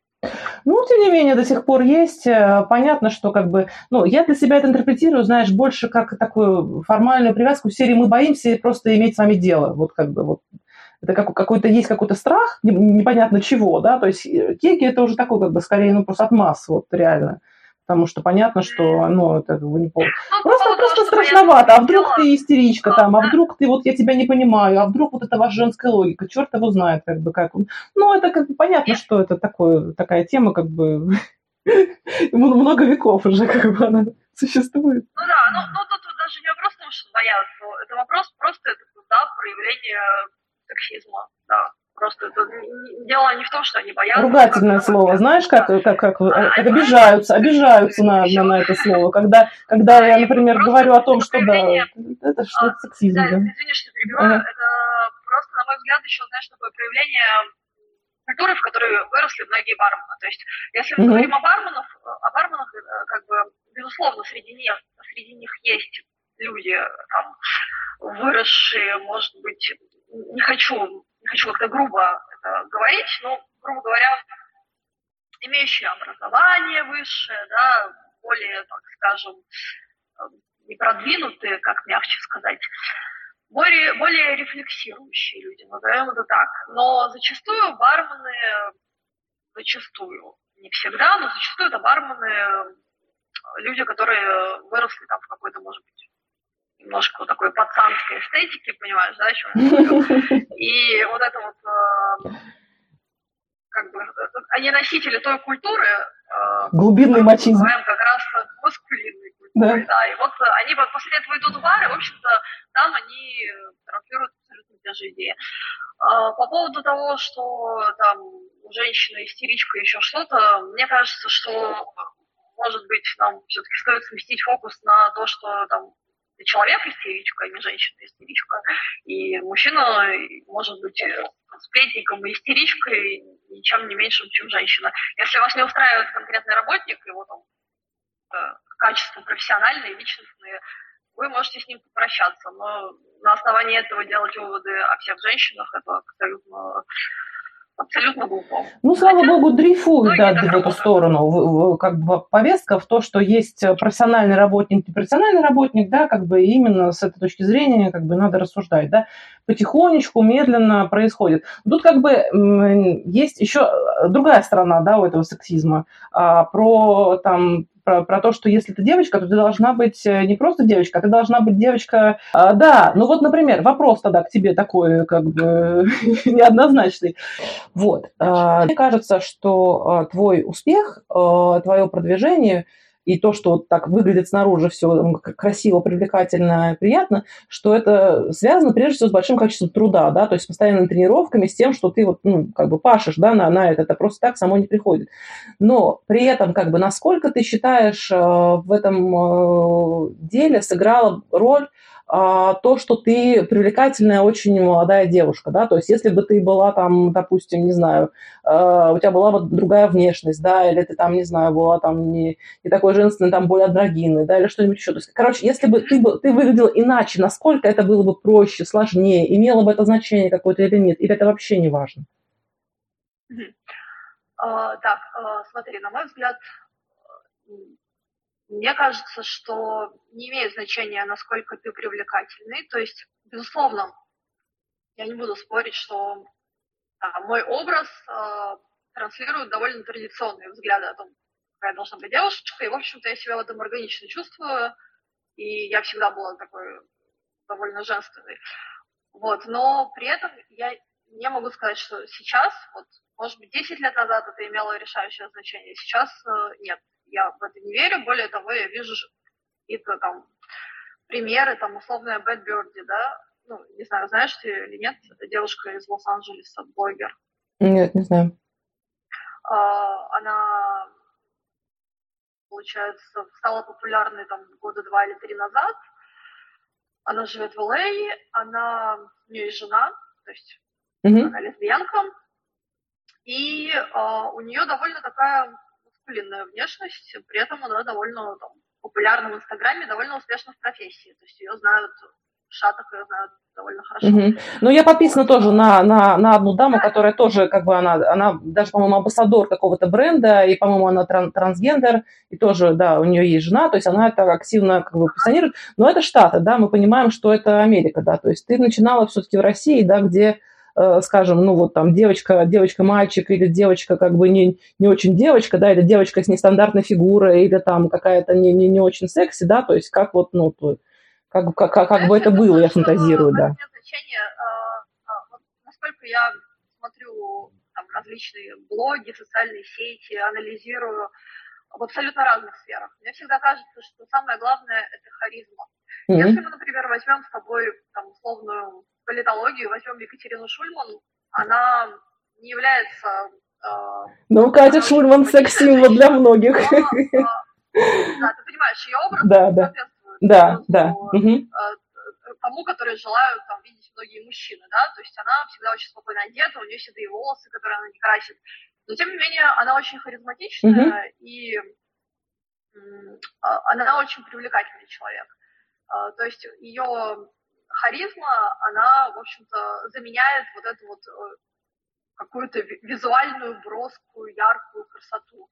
Ну, тем не менее, до сих пор есть. Э, понятно, что как бы... Ну, я для себя это интерпретирую, знаешь, больше как такую формальную привязку в серии «Мы боимся просто иметь с вами дело». Вот как бы вот это как, какой-то есть какой-то страх, непонятно чего, да, то есть э, кеки это уже такой как бы скорее, ну, просто от масс, вот реально потому что понятно, что, ну, это как бы не пол. Ну, просто, просто страшновато. А вдруг ты истеричка там, а вдруг ты вот я тебя не понимаю, а вдруг вот это ваша женская логика, черт его знает, как бы как. Ну, это как бы понятно, что это такое, такая тема, как бы много веков уже как бы она существует. Ну да, ну, ну тут даже не вопрос в том, что бояться, это вопрос просто это, да, проявление сексизма, да. Просто это дело не в том, что они боятся. Ругательное как слово. Знаешь, как, как, как, а, как обижаются, обижаются на, на, на это слово. Когда, когда я, например, говорю о том, что да, это что а, сексизм. Да, да. извини, что перебиваю. Ага. Это просто, на мой взгляд, еще, знаешь, такое проявление культуры, в которой выросли многие бармены. То есть, если мы говорим о барменах, о барменах, э, как бы, безусловно, среди них, среди них есть люди, там, выросшие, может быть, не хочу хочу как-то грубо это говорить, но, грубо говоря, имеющие образование высшее, да, более, так скажем, э, не продвинутые, как мягче сказать, более, более рефлексирующие люди, назовем это так. Но зачастую бармены, зачастую, не всегда, но зачастую это бармены, люди, которые выросли там в какой-то, может быть, немножко такой пацанской эстетики, понимаешь, да, о чем я говорю. И вот это вот, э, как бы, они носители той культуры, э, глубинный мачизм. Называем как раз маскулинной культуры, да. да. И вот они после этого идут в бары, в общем-то, там они транслируют абсолютно те же идеи. Э, по поводу того, что там женщина истеричка, еще что-то, мне кажется, что может быть, нам все-таки стоит сместить фокус на то, что там ты человек истеричка, а не женщина истеричка. И мужчина может быть э, сплетником и истеричкой ничем не меньшим, чем женщина. Если вас не устраивает конкретный работник, его там э, качества профессиональные, личностные, вы можете с ним попрощаться, но на основании этого делать выводы о всех женщинах, это абсолютно абсолютно глупо. Ну, слава Хотя, богу, дрейфуют да, в эту сторону. Как бы повестка в то, что есть профессиональный работник и профессиональный работник, да, как бы именно с этой точки зрения как бы надо рассуждать, да. Потихонечку, медленно происходит. Тут как бы есть еще другая сторона, да, у этого сексизма, а, про там про, про то, что если ты девочка, то ты должна быть э, не просто девочка, а ты должна быть девочка... А, да, ну вот, например, вопрос тогда к тебе такой, как бы, неоднозначный. Вот. А, мне кажется, что а, твой успех, а, твое продвижение – и то, что вот так выглядит снаружи все красиво, привлекательно, приятно, что это связано прежде всего с большим количеством труда, да, то есть с постоянными тренировками, с тем, что ты вот, ну, как бы пашешь, да, на, на это, это просто так само не приходит. Но при этом, как бы, насколько ты считаешь, э, в этом э, деле сыграла роль то, что ты привлекательная, очень молодая девушка, да, то есть если бы ты была там, допустим, не знаю, а, у тебя была вот другая внешность, да, или ты там, не знаю, была там не, не такой женственный, там более андрогинный, да, или что-нибудь еще. То есть, короче, если бы ты, ты выглядела иначе, насколько это было бы проще, сложнее, имело бы это значение какое-то или нет, или это вообще не важно? Uh, так, смотри, на мой взгляд, мне кажется, что не имеет значения, насколько ты привлекательный. То есть, безусловно, я не буду спорить, что да, мой образ э, транслирует довольно традиционные взгляды о том, какая должна быть девушка. И, в общем-то, я себя в этом органично чувствую. И я всегда была такой довольно женственной. Вот. Но при этом я не могу сказать, что сейчас, вот, может быть, 10 лет назад это имело решающее значение, сейчас э, нет я в это не верю. Более того, я вижу какие-то там примеры, там условная Bad Birdie, да, ну, не знаю, знаешь ты или нет, девушка из Лос-Анджелеса, блогер. Нет, не знаю. А, она, получается, стала популярной там года два или три назад. Она живет в Л.А., она, у нее есть жена, то есть mm-hmm. она лесбиянка, и а, у нее довольно такая маскулинная внешность, при этом она довольно там, популярна в Инстаграме, довольно успешна в профессии. То есть ее знают Шаток ее знаю довольно хорошо. Угу. Ну, я подписана тоже на, на, на одну даму, которая тоже, как бы, она, она даже, по-моему, амбассадор какого-то бренда, и, по-моему, она тран- трансгендер, и тоже, да, у нее есть жена, то есть она это активно, как бы, позиционирует. Но это Штаты, да, мы понимаем, что это Америка, да, то есть ты начинала все-таки в России, да, где скажем, ну вот там девочка, девочка-мальчик или девочка как бы не, не очень девочка, да, или девочка с нестандартной фигурой, или там какая-то не, не, не очень секси, да, то есть как вот, ну, то, как, как, как, как бы это было, я фантазирую, да. Значение, а, а, вот, насколько я смотрю там, различные блоги, социальные сети, анализирую в абсолютно разных сферах. Мне всегда кажется, что самое главное – это харизма. Mm-hmm. Если мы, например, возьмем с тобой там, условную политологию, возьмем Екатерину Шульман, она не является... Э, ну, Катя Шульман секс-символ для многих. Но, э, да, ты понимаешь, ее образ да, да. Да, да. Угу. Тому, который желают там, видеть многие мужчины, да, то есть она всегда очень спокойно одета, у нее седые волосы, которые она не красит, но тем не менее она очень харизматичная угу. и а, она очень привлекательный человек. То есть ее харизма, она, в общем-то, заменяет вот эту вот э, какую-то визуальную, броскую, яркую красоту.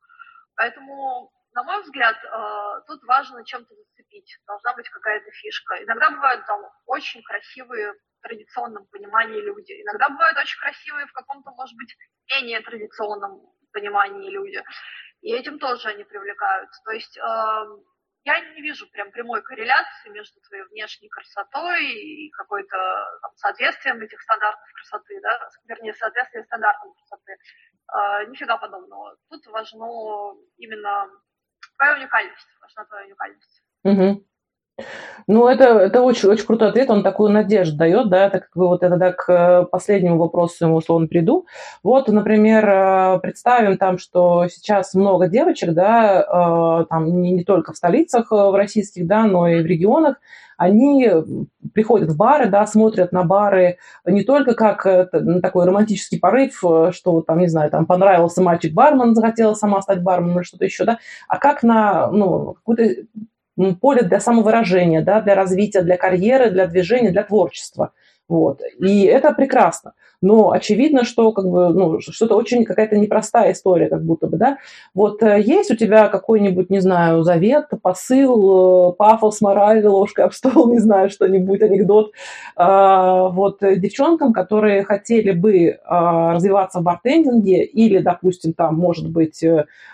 Поэтому на мой взгляд, э, тут важно чем-то зацепить, должна быть какая-то фишка. Иногда бывают там очень красивые в традиционном понимании люди, иногда бывают очень красивые в каком-то, может быть, менее традиционном понимании люди. И этим тоже они привлекают. То есть э, я не вижу прям прямой корреляции между твоей внешней красотой и какой-то там, соответствием этих стандартов красоты, да, вернее, соответствием стандартам красоты. Э, нифига подобного. Тут важно именно твоя уникальность, важна твоя уникальность. Угу. Ну, это, это очень, очень крутой ответ, он такую надежду дает, да, это как бы вот это к э, последнему вопросу, условно, приду. Вот, например, э, представим там, что сейчас много девочек, да, э, там не, не только в столицах в российских, да, но и в регионах, они приходят в бары, да, смотрят на бары не только как такой романтический порыв, что там, не знаю, там понравился мальчик-бармен, захотела сама стать барменом или что-то еще, да, а как на, ну, какую-то поле для самовыражения, да, для развития, для карьеры, для движения, для творчества. Вот. И это прекрасно. Но очевидно, что как бы, ну, что-то очень какая-то непростая история, как будто бы, да. Вот э, есть у тебя какой-нибудь, не знаю, завет, посыл, э, пафос, мораль, ложкой об стол, не знаю, что-нибудь, анекдот, а, вот э, девчонкам, которые хотели бы развиваться в бартендинге или, допустим, там, может быть,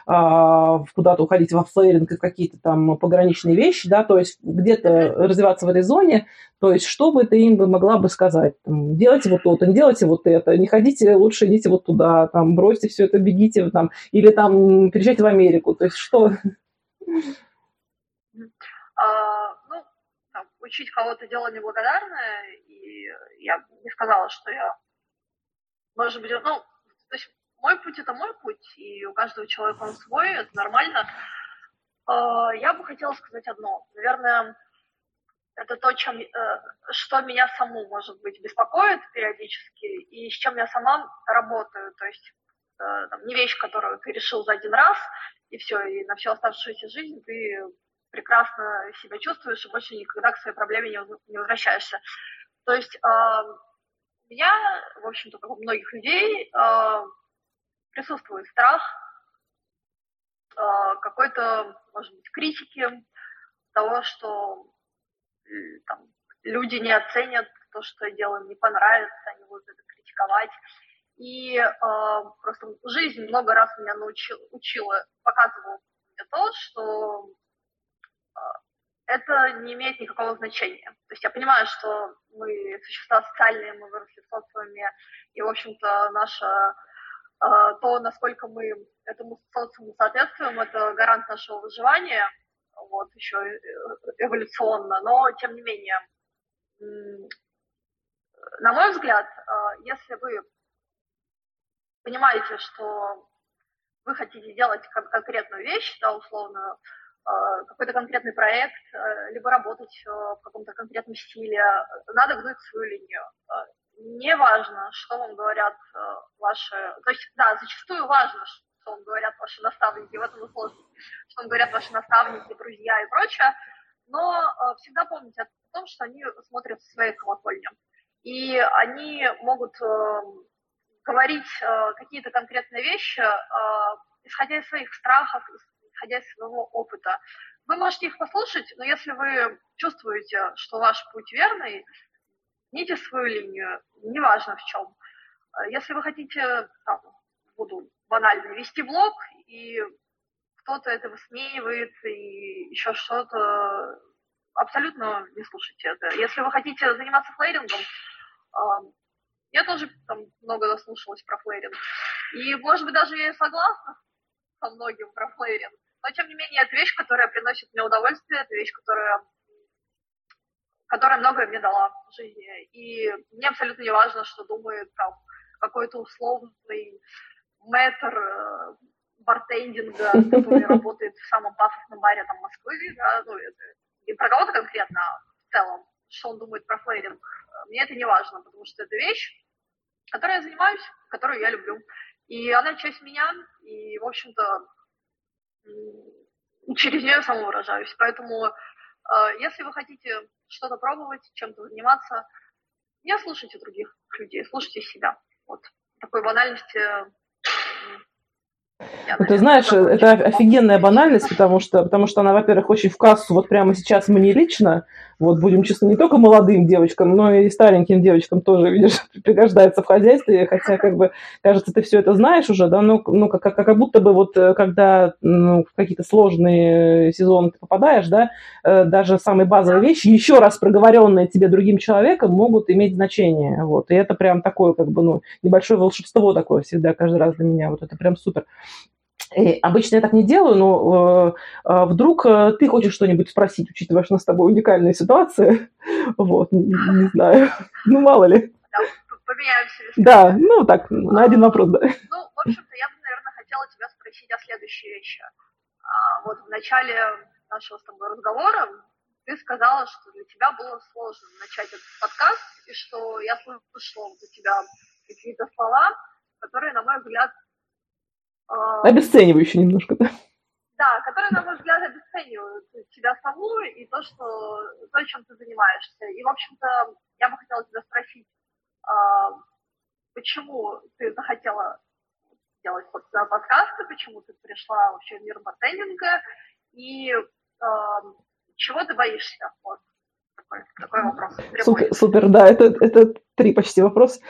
куда-то уходить во флейринг и какие-то там пограничные вещи, да, то есть где-то развиваться в этой зоне, то есть что бы ты им могла бы сказать? Там, делайте вот то-то, не делайте вот это, не ходите, лучше идите вот туда, там, бросьте все это, бегите там, или там переезжайте в Америку. То есть что? А, ну, там, учить кого-то дело неблагодарное, и я не сказала, что я, может быть, ну, то есть мой путь это мой путь, и у каждого человека он свой, это нормально. А, я бы хотела сказать одно. Наверное, это то, чем, э, что меня саму, может быть, беспокоит периодически, и с чем я сама работаю. То есть э, там, не вещь, которую ты решил за один раз, и все, и на всю оставшуюся жизнь ты прекрасно себя чувствуешь и больше никогда к своей проблеме не возвращаешься. То есть э, у меня, в общем-то, как у многих людей, присутствует страх какой-то, может быть, критики того, что там, люди не оценят то, что я делаю, не понравится, они будут это критиковать. И э, просто жизнь много раз меня научила, учила, показывала мне то, что э, это не имеет никакого значения. То есть я понимаю, что мы существа социальные, мы выросли в социуме, и, в общем-то, наше э, то, насколько мы этому социуму соответствуем, это гарант нашего выживания – вот, еще э, эволюционно, но тем не менее, на мой взгляд, э, если вы понимаете, что вы хотите делать конкретную вещь, да, условно, э, какой-то конкретный проект, либо работать в каком-то конкретном стиле, надо гнуть свою линию. Не важно, что вам говорят ваши... То есть, да, зачастую важно, что вам говорят ваши наставники, в этом и сложность, что вам говорят ваши наставники, друзья и прочее, но э, всегда помните о том, что они смотрят в своей колокольне. И они могут э, говорить э, какие-то конкретные вещи, э, исходя из своих страхов, исходя из своего опыта. Вы можете их послушать, но если вы чувствуете, что ваш путь верный, гните свою линию, неважно в чем. Э, если вы хотите, там, буду банально, вести блог, и кто-то это высмеивает, и еще что-то, абсолютно не слушайте это. Если вы хотите заниматься флейрингом, я тоже там много наслушалась про флейринг. И, может быть, даже я и согласна со многим про флейринг. Но, тем не менее, это вещь, которая приносит мне удовольствие, это вещь, которая, которая многое мне дала в жизни. И мне абсолютно не важно, что думает там какой-то условный мэтр э, бартендинга, который работает в самом пафосном баре там, Москвы, да, ну, это не про кого-то конкретно, а в целом, что он думает про флейринг. Мне это не важно, потому что это вещь, которой я занимаюсь, которую я люблю. И она часть меня, и, в общем-то, через нее самовыражаюсь. Поэтому, э, если вы хотите что-то пробовать, чем-то заниматься, не слушайте других людей, слушайте себя. Вот такой банальности ну, ты знаешь, это офигенная банальность, потому что, потому что она, во-первых, очень в кассу вот прямо сейчас мне лично, вот будем честны, не только молодым девочкам, но и стареньким девочкам тоже, видишь, пригождается в хозяйстве, хотя, как бы, кажется, ты все это знаешь уже, да, ну, ну как, как, как будто бы вот, э, когда ну, в какие-то сложные сезоны ты попадаешь, да, э, даже самые базовые вещи, еще раз проговоренные тебе другим человеком, могут иметь значение, вот, и это прям такое, как бы, ну, небольшое волшебство такое всегда каждый раз для меня, вот это прям супер. И обычно я так не делаю, но э, э, вдруг э, ты хочешь что-нибудь спросить, учитывая, что у нас с тобой уникальная ситуация. Вот, не, не знаю. Ну, мало ли. Да, поменяемся. Да, ну так, на один вопрос, да. Ну, в общем-то, я бы, наверное, хотела тебя спросить о следующей вещи. А, вот в начале нашего с тобой разговора ты сказала, что для тебя было сложно начать этот подкаст, и что я слышала у тебя какие-то слова, которые, на мой взгляд, а, Обесценивающе немножко, да? Да, которые, на мой взгляд, обесценивают тебя саму и то, что, то, чем ты занимаешься. И, в общем-то, я бы хотела тебя спросить, а, почему ты захотела делать, собственно, подкасты, почему ты пришла вообще в мир бартендинга, и а, чего ты боишься? Вот такой, такой вопрос. Супер, супер, да, это, это три почти вопроса.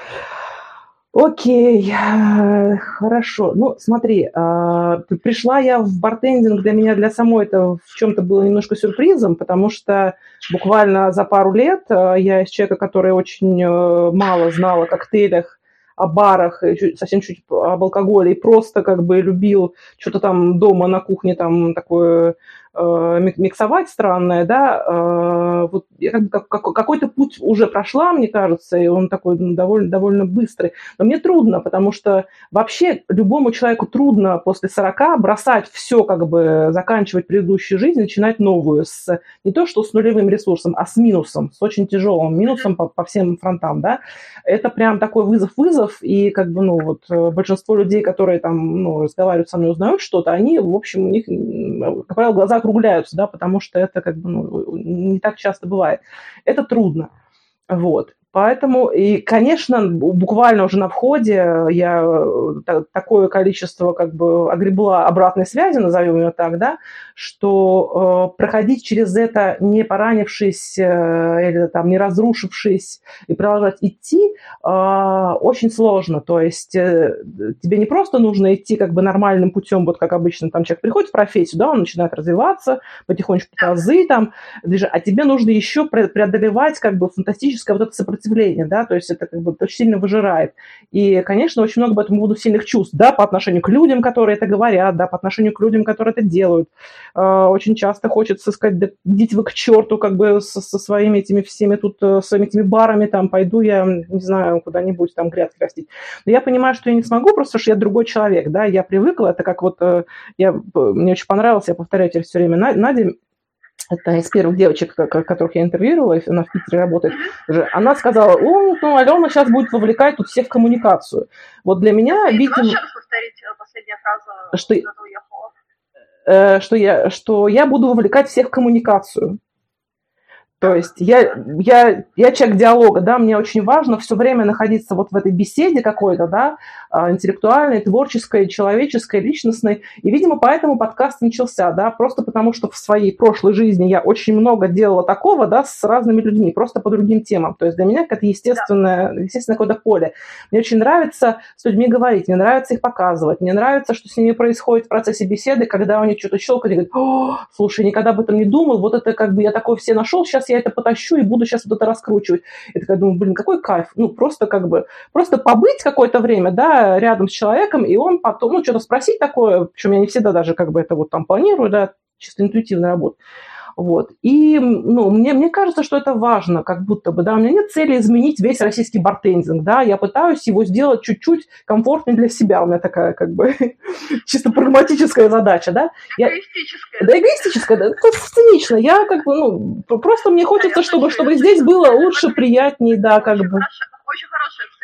Окей, э, хорошо. Ну, смотри, а, пришла я в бартендинг, для меня, для самой это в чем-то было немножко сюрпризом, потому что буквально за пару лет э, я из человека, который очень э, мало знал о коктейлях, о барах, совсем чуть об алкоголе, и просто как бы любил что-то там дома на кухне там такое миксовать странное, да, э, вот какой-то путь уже прошла, мне кажется, и он такой ну, довольно, довольно быстрый. Но мне трудно, потому что вообще любому человеку трудно после 40 бросать все, как бы заканчивать предыдущую жизнь, начинать новую с не то что с нулевым ресурсом, а с минусом, с очень тяжелым минусом по, по всем фронтам, да. Это прям такой вызов-вызов, и как бы, ну, вот э, большинство людей, которые там, ну, разговаривают со мной, узнают что-то, они, в общем, у них, как правило, глаза округляются, да, потому что это как бы ну, не так часто бывает. Это трудно. Вот. Поэтому, и, конечно, буквально уже на входе я э, такое количество как бы огребла обратной связи, назовем ее так, да, что э, проходить через это, не поранившись э, или там не разрушившись и продолжать идти, э, очень сложно. То есть э, тебе не просто нужно идти как бы нормальным путем, вот как обычно там человек приходит в профессию, да, он начинает развиваться, потихонечку тазы там, а тебе нужно еще преодолевать как бы фантастическое вот это сопротивление сопротивление, да, то есть это как бы очень сильно выжирает. И, конечно, очень много по этому поводу сильных чувств, да, по отношению к людям, которые это говорят, да, по отношению к людям, которые это делают. А, очень часто хочется сказать, да идите вы к черту, как бы со, со своими этими всеми тут, э, своими этими барами, там, пойду я, не знаю, куда-нибудь там грядки растить. Но я понимаю, что я не смогу, просто что я другой человек, да, я привыкла, это как вот, э, я, мне очень понравилось, я повторяю тебе все время, Надя это из первых девочек, которых я интервьюировала, она в Питере работает, она сказала, о, ну, Алена сейчас будет вовлекать тут всех в коммуникацию. Вот для меня, видимо... Можешь повторить э, последняя фраза, что, э, что, я, что я буду вовлекать всех в коммуникацию. То есть я, я, я человек диалога, да, мне очень важно все время находиться вот в этой беседе какой-то, да, а, интеллектуальной, творческой, человеческой, личностной. И, видимо, поэтому подкаст начался, да, просто потому что в своей прошлой жизни я очень много делала такого, да, с разными людьми, просто по другим темам. То есть для меня это естественное, естественное какое-то поле. Мне очень нравится с людьми говорить, мне нравится их показывать, мне нравится, что с ними происходит в процессе беседы, когда они что-то щелкают и говорят, О, слушай, никогда об этом не думал, вот это как бы я такой все нашел, сейчас я это потащу и буду сейчас вот это раскручивать. И такая думаю, блин, какой кайф. Ну, просто как бы, просто побыть какое-то время, да, рядом с человеком, и он потом, ну, что-то спросить такое, причем я не всегда даже как бы это вот там планирую, да, чисто интуитивная работа. Вот. И ну, мне, мне кажется, что это важно, как будто бы, да, у меня нет цели изменить весь российский бартендинг, да, я пытаюсь его сделать чуть-чуть комфортнее для себя, у меня такая, как бы, чисто прагматическая задача, да. Эгоистическая. Да, эгоистическая, да, это цинично, я как бы, ну, просто мне хочется, чтобы, чтобы здесь было лучше, приятнее, да, как бы. Очень хорошая.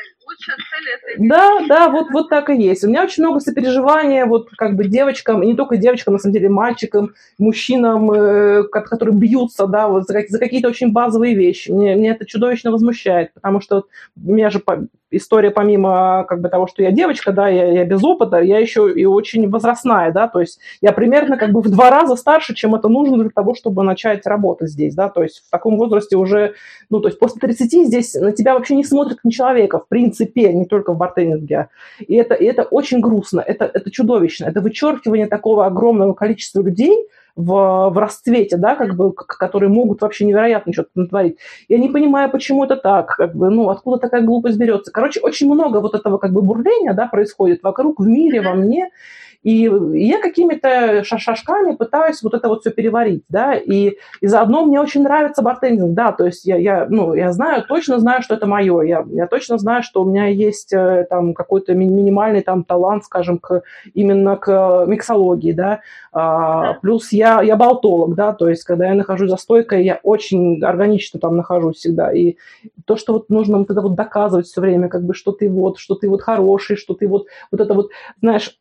Да, да, вот, вот так и есть. У меня очень много сопереживания вот как бы девочкам, и не только девочкам, на самом деле мальчикам, мужчинам, э, которые бьются, да, вот за, за какие-то очень базовые вещи. Мне, мне это чудовищно возмущает, потому что у меня же история помимо как бы того, что я девочка, да, я, я без опыта, я еще и очень возрастная, да, то есть я примерно как бы в два раза старше, чем это нужно для того, чтобы начать работать здесь, да, то есть в таком возрасте уже, ну, то есть после 30 здесь на тебя вообще не смотрят как на человека, в принципе, не только в бартендинге, и это, и это очень грустно, это, это чудовищно, это вычеркивание такого огромного количества людей, в, в расцвете, да, как бы, которые могут вообще невероятно что-то натворить. Я не понимаю, почему это так, как бы, ну, откуда такая глупость берется. Короче, очень много вот этого как бы бурления, да, происходит вокруг, в мире, во мне, и я какими-то шашками пытаюсь вот это вот все переварить, да, и, и заодно мне очень нравится бартендинг, да, то есть я, я, ну, я знаю, точно знаю, что это мое, я, я точно знаю, что у меня есть э, там какой-то минимальный там талант, скажем, к, именно к миксологии, да, а, плюс я, я болтолог, да, то есть когда я нахожусь за стойкой, я очень органично там нахожусь всегда, и то, что вот нужно вот это вот доказывать все время, как бы, что ты вот, что ты вот хороший, что ты вот, вот это вот, знаешь,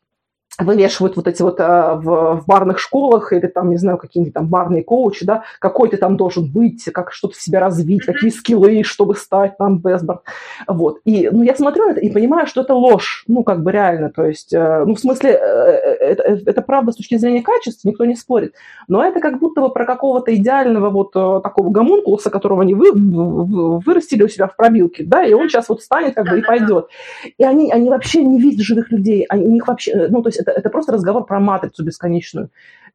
вывешивают вот эти вот а, в, в барных школах или там, не знаю, какие-нибудь там барные коучи, да, какой ты там должен быть, как что-то в себе развить, какие скиллы, чтобы стать там бестбард. Вот. И, ну, я смотрю на это и понимаю, что это ложь, ну, как бы реально, то есть, э, ну, в смысле, э, э, это, это правда с точки зрения качества, никто не спорит, но это как будто бы про какого-то идеального вот такого гомункулуса, которого они вы, вырастили у себя в пробилке, да, и он сейчас вот станет как бы и пойдет. И они, они вообще не видят живых людей, они, у них вообще, ну, то есть это, это просто разговор про матрицу бесконечную.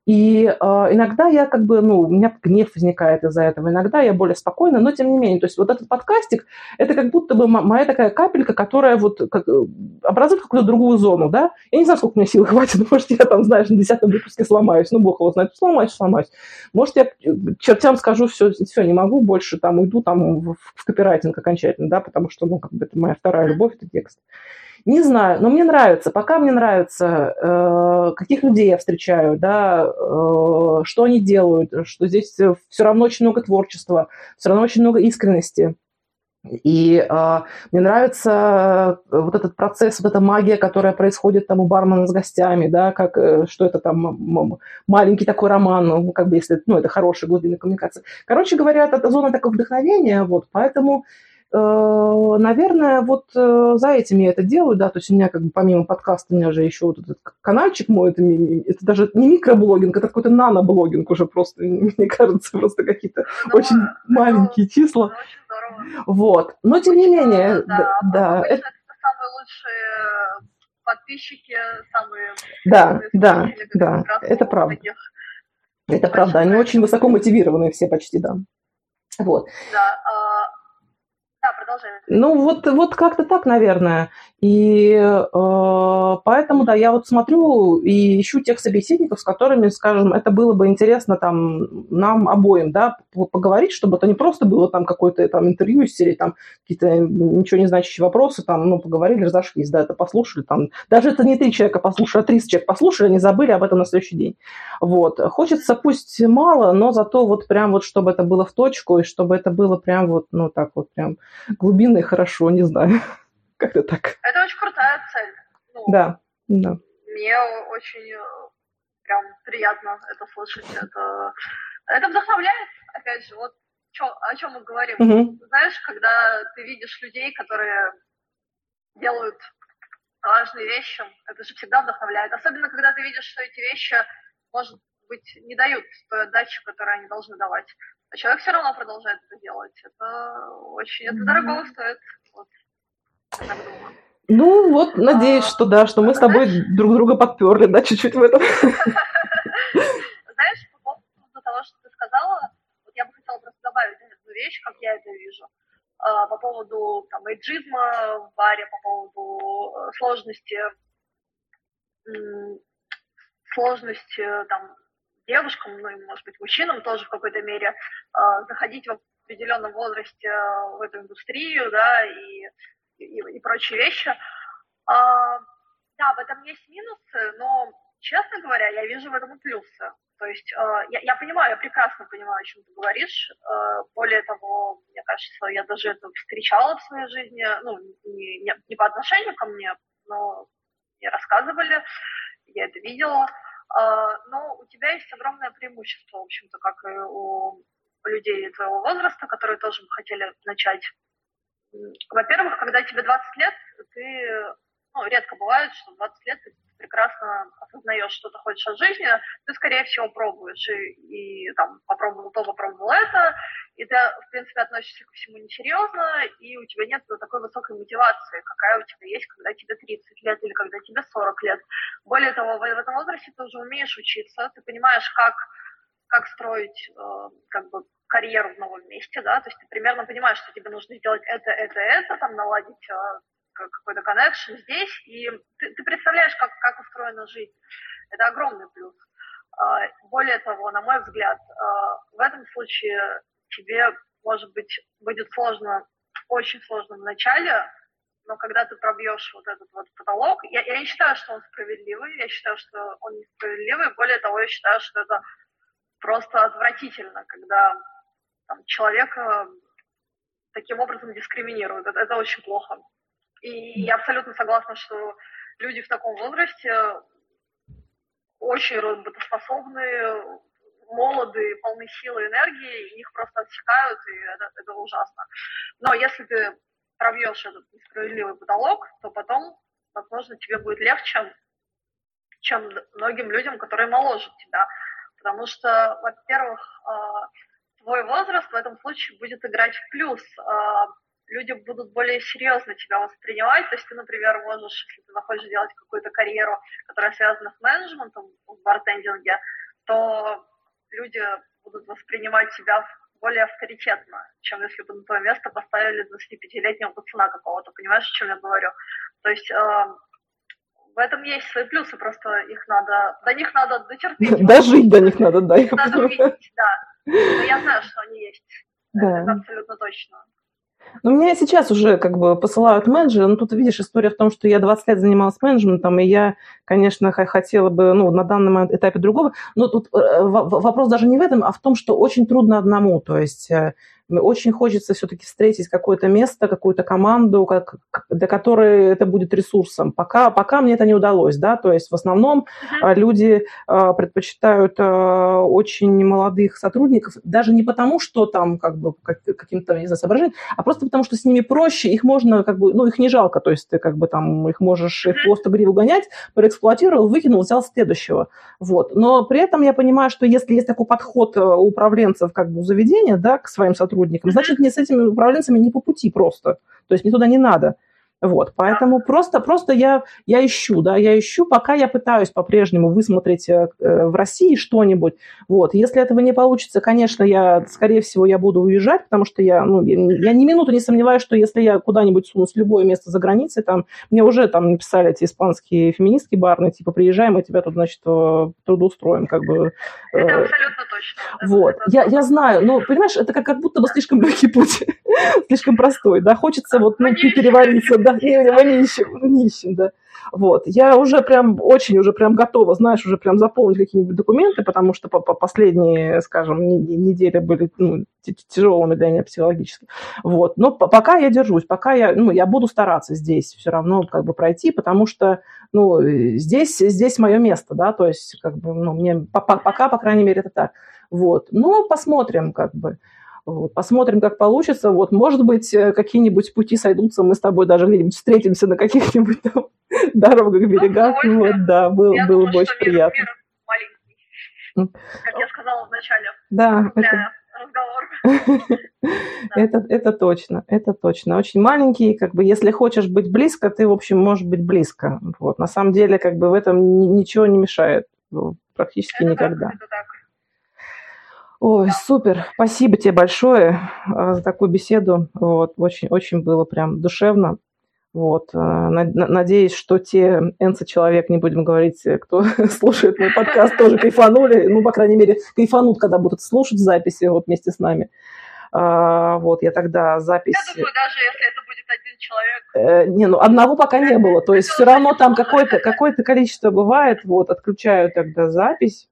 И э, иногда я как бы, ну, у меня гнев возникает из-за этого, иногда я более спокойна, но тем не менее, то есть вот этот подкастик, это как будто бы моя такая капелька, которая вот как, э, образует какую-то другую зону, да. Я не знаю, сколько у меня сил хватит, может, я там, знаешь, на десятом выпуске сломаюсь, ну, бог его знает, сломаюсь, сломаюсь. Может, я чертям скажу, все, все, не могу больше, там, уйду там в, в копирайтинг окончательно, да, потому что, ну, как бы это моя вторая любовь, это текст. Не знаю, но мне нравится, пока мне нравится, э, каких людей я встречаю, да, э, что они делают, что здесь все равно очень много творчества, все равно очень много искренности. И э, мне нравится вот этот процесс, вот эта магия, которая происходит там у бармена с гостями, да, как, э, что это там маленький такой роман, ну, как бы если, ну, это хорошая глубинная коммуникация. Короче говоря, это зона такого вдохновения, вот, поэтому Э, наверное, вот э, за этим я это делаю, да, то есть у меня как бы помимо подкаста у меня же еще вот этот каналчик мой, это, это даже не микроблогинг, это какой-то наноблогинг уже просто, мне кажется, просто какие-то ну, очень это, маленькие числа. Очень вот, но тем не менее, да, да это, это самые лучшие подписчики, самые... Да, да, да, это правда. Это правда, они очень высоко мотивированные все почти, да. Вот. Да, а, продолжай. Ну, вот, вот как-то так, наверное. И э, поэтому, да, я вот смотрю и ищу тех собеседников, с которыми, скажем, это было бы интересно там нам обоим, да, поговорить, чтобы это не просто было там какое-то там интервью серии, там какие-то ничего не значащие вопросы, там, ну, поговорили, разошлись, да, это послушали, там, даже это не три человека послушали, а 30 человек послушали, они забыли об этом на следующий день. Вот. Хочется пусть мало, но зато вот прям вот, чтобы это было в точку, и чтобы это было прям вот, ну, так вот прям глубинно и хорошо, не знаю. Как-то так. Это очень крутая цель. Ну, да, да. Мне очень э, прям приятно это слышать. Это, это вдохновляет, опять же, вот чё, о чем мы говорим. Угу. Знаешь, когда ты видишь людей, которые делают важные вещи, это же всегда вдохновляет. Особенно, когда ты видишь, что эти вещи, может быть, не дают той отдачи, которую они должны давать. А человек все равно продолжает это делать. Это очень, это дорого стоит. Вот. так думаю. Ну, вот, надеюсь, а, что да, что мы с тобой знаешь, друг друга подперли, да, чуть-чуть в этом. Знаешь, по поводу того, что ты сказала, вот я бы хотела просто добавить одну вещь, как я это вижу. А, по поводу там, эйджизма в баре, по поводу э, сложности, сложности там, девушкам, ну и, может быть, мужчинам тоже в какой-то мере а, заходить в определенном возрасте в эту индустрию, да, и и, и прочие вещи. А, да, в этом есть минусы, но, честно говоря, я вижу в этом и плюсы. То есть э, я, я понимаю, я прекрасно понимаю, о чем ты говоришь. Э, более того, мне кажется, я даже это встречала в своей жизни, ну, не, не, не по отношению ко мне, но мне рассказывали, я это видела. Э, но у тебя есть огромное преимущество, в общем-то, как и у людей твоего возраста, которые тоже бы хотели начать. Во-первых, когда тебе 20 лет, ты, ну, редко бывает, что в 20 лет ты прекрасно осознаешь, что ты хочешь от жизни, ты, скорее всего, пробуешь. И, и там попробовал то, попробовал это, и ты, в принципе, относишься ко всему несерьезно, и у тебя нет такой высокой мотивации, какая у тебя есть, когда тебе 30 лет или когда тебе 40 лет. Более того, в, этом возрасте ты уже умеешь учиться, ты понимаешь, как как строить э, как бы карьеру в новом месте, да, то есть ты примерно понимаешь, что тебе нужно сделать это, это, это, там наладить э, какой-то коннекшн здесь, и ты, ты представляешь, как, как устроена жизнь. Это огромный плюс. Э, более того, на мой взгляд, э, в этом случае тебе, может быть, будет сложно, очень сложно в начале, но когда ты пробьешь вот этот вот потолок, я, я не считаю, что он справедливый, я считаю, что он несправедливый, более того, я считаю, что это просто отвратительно, когда там, человека таким образом дискриминируют. Это, это очень плохо. И я абсолютно согласна, что люди в таком возрасте очень работоспособные, молодые, полны силы и энергии, и их просто отсекают, и это, это ужасно. Но если ты пробьешь этот несправедливый потолок, то потом, возможно, тебе будет легче, чем многим людям, которые моложе тебя. Потому что, во-первых, а, твой возраст в этом случае будет играть в плюс. Люди будут более серьезно тебя воспринимать. То есть ты, например, можешь, если ты захочешь делать какую-то карьеру, которая связана с менеджментом в бартендинге, то люди будут воспринимать тебя более авторитетно, чем если бы на твое место поставили 25-летнего пацана какого-то. Понимаешь, о чем я говорю? То есть а, в этом есть свои плюсы, просто их надо, до них надо дотерпеть. Дожить до них надо, да. Их надо увидеть, да. Но я знаю, что они есть. Да. Это абсолютно точно. Ну, меня сейчас уже как бы посылают менеджеры, но тут, видишь, история в том, что я 20 лет занималась менеджментом, и я, конечно, хотела бы, ну, на данном этапе другого, но тут э, вопрос даже не в этом, а в том, что очень трудно одному, то есть э, очень хочется все-таки встретить какое-то место, какую-то команду, как, для которой это будет ресурсом. Пока, пока мне это не удалось, да, то есть в основном uh-huh. люди а, предпочитают а, очень молодых сотрудников, даже не потому, что там как бы как, каким-то, не знаю, соображением, а просто потому, что с ними проще, их можно как бы, ну, их не жалко, то есть ты как бы там их можешь их просто гриву гонять, проэксплуатировал, выкинул, взял следующего. Вот. Но при этом я понимаю, что если есть такой подход у управленцев как бы у заведения, да, к своим сотрудникам, сотрудникам, значит, мне с этими управленцами не по пути просто. То есть мне туда не надо. Вот, поэтому просто, просто я, я ищу, да, я ищу, пока я пытаюсь по-прежнему высмотреть э, в России что-нибудь. Вот, если этого не получится, конечно, я, скорее всего, я буду уезжать, потому что я, ну, я ни минуту не сомневаюсь, что если я куда-нибудь сунусь в любое место за границей, там, мне уже там написали эти испанские феминистки барные, типа, приезжай, мы тебя тут, значит, э, трудоустроим, как бы. Это э, абсолютно точно. Вот, я, я знаю, но, понимаешь, это как, как будто бы слишком легкий путь, слишком простой, да, хочется вот, ну, перевариться, да, не, мы не ищем, мы не ищем, да. Вот. Я уже прям очень уже прям готова, знаешь, уже прям заполнить какие-нибудь документы, потому что по, по последние, скажем, недели были ну, тяжелыми для меня психологически. Вот. Но пока я держусь, пока я, ну, я буду стараться здесь все равно как бы пройти, потому что, ну, здесь, здесь мое место, да, то есть, как бы, ну, мне пока, по крайней мере, это так. Вот. Но посмотрим, как бы. Вот. Посмотрим, как получится. Вот, может быть, э, какие-нибудь пути сойдутся, мы с тобой даже где-нибудь встретимся на каких-нибудь там дорогах, берегах. Ну, вот, да, был, Я было думаю, бы очень мир- приятно. мир маленький, как я сказала вначале, Да, это, для разговора. это, это точно, это точно. Очень маленький, как бы, если хочешь быть близко, ты, в общем, можешь быть близко. Вот. На самом деле, как бы в этом ни- ничего не мешает. ну, Практически Это так, никогда. это так. Ой, супер. Спасибо тебе большое а, за такую беседу. Вот, очень, очень было прям душевно. Вот, э, на- на- надеюсь, что те энца человек, не будем говорить, э, кто слушает мой подкаст, тоже кайфанули. Ну, по крайней мере, кайфанут, когда будут слушать записи вот вместе с нами. А, Вот, я тогда запись... Я думаю, даже если это будет один человек, Э, Не, ну одного пока не было. То есть все равно там какое-то какое количество бывает. Вот, отключаю тогда запись.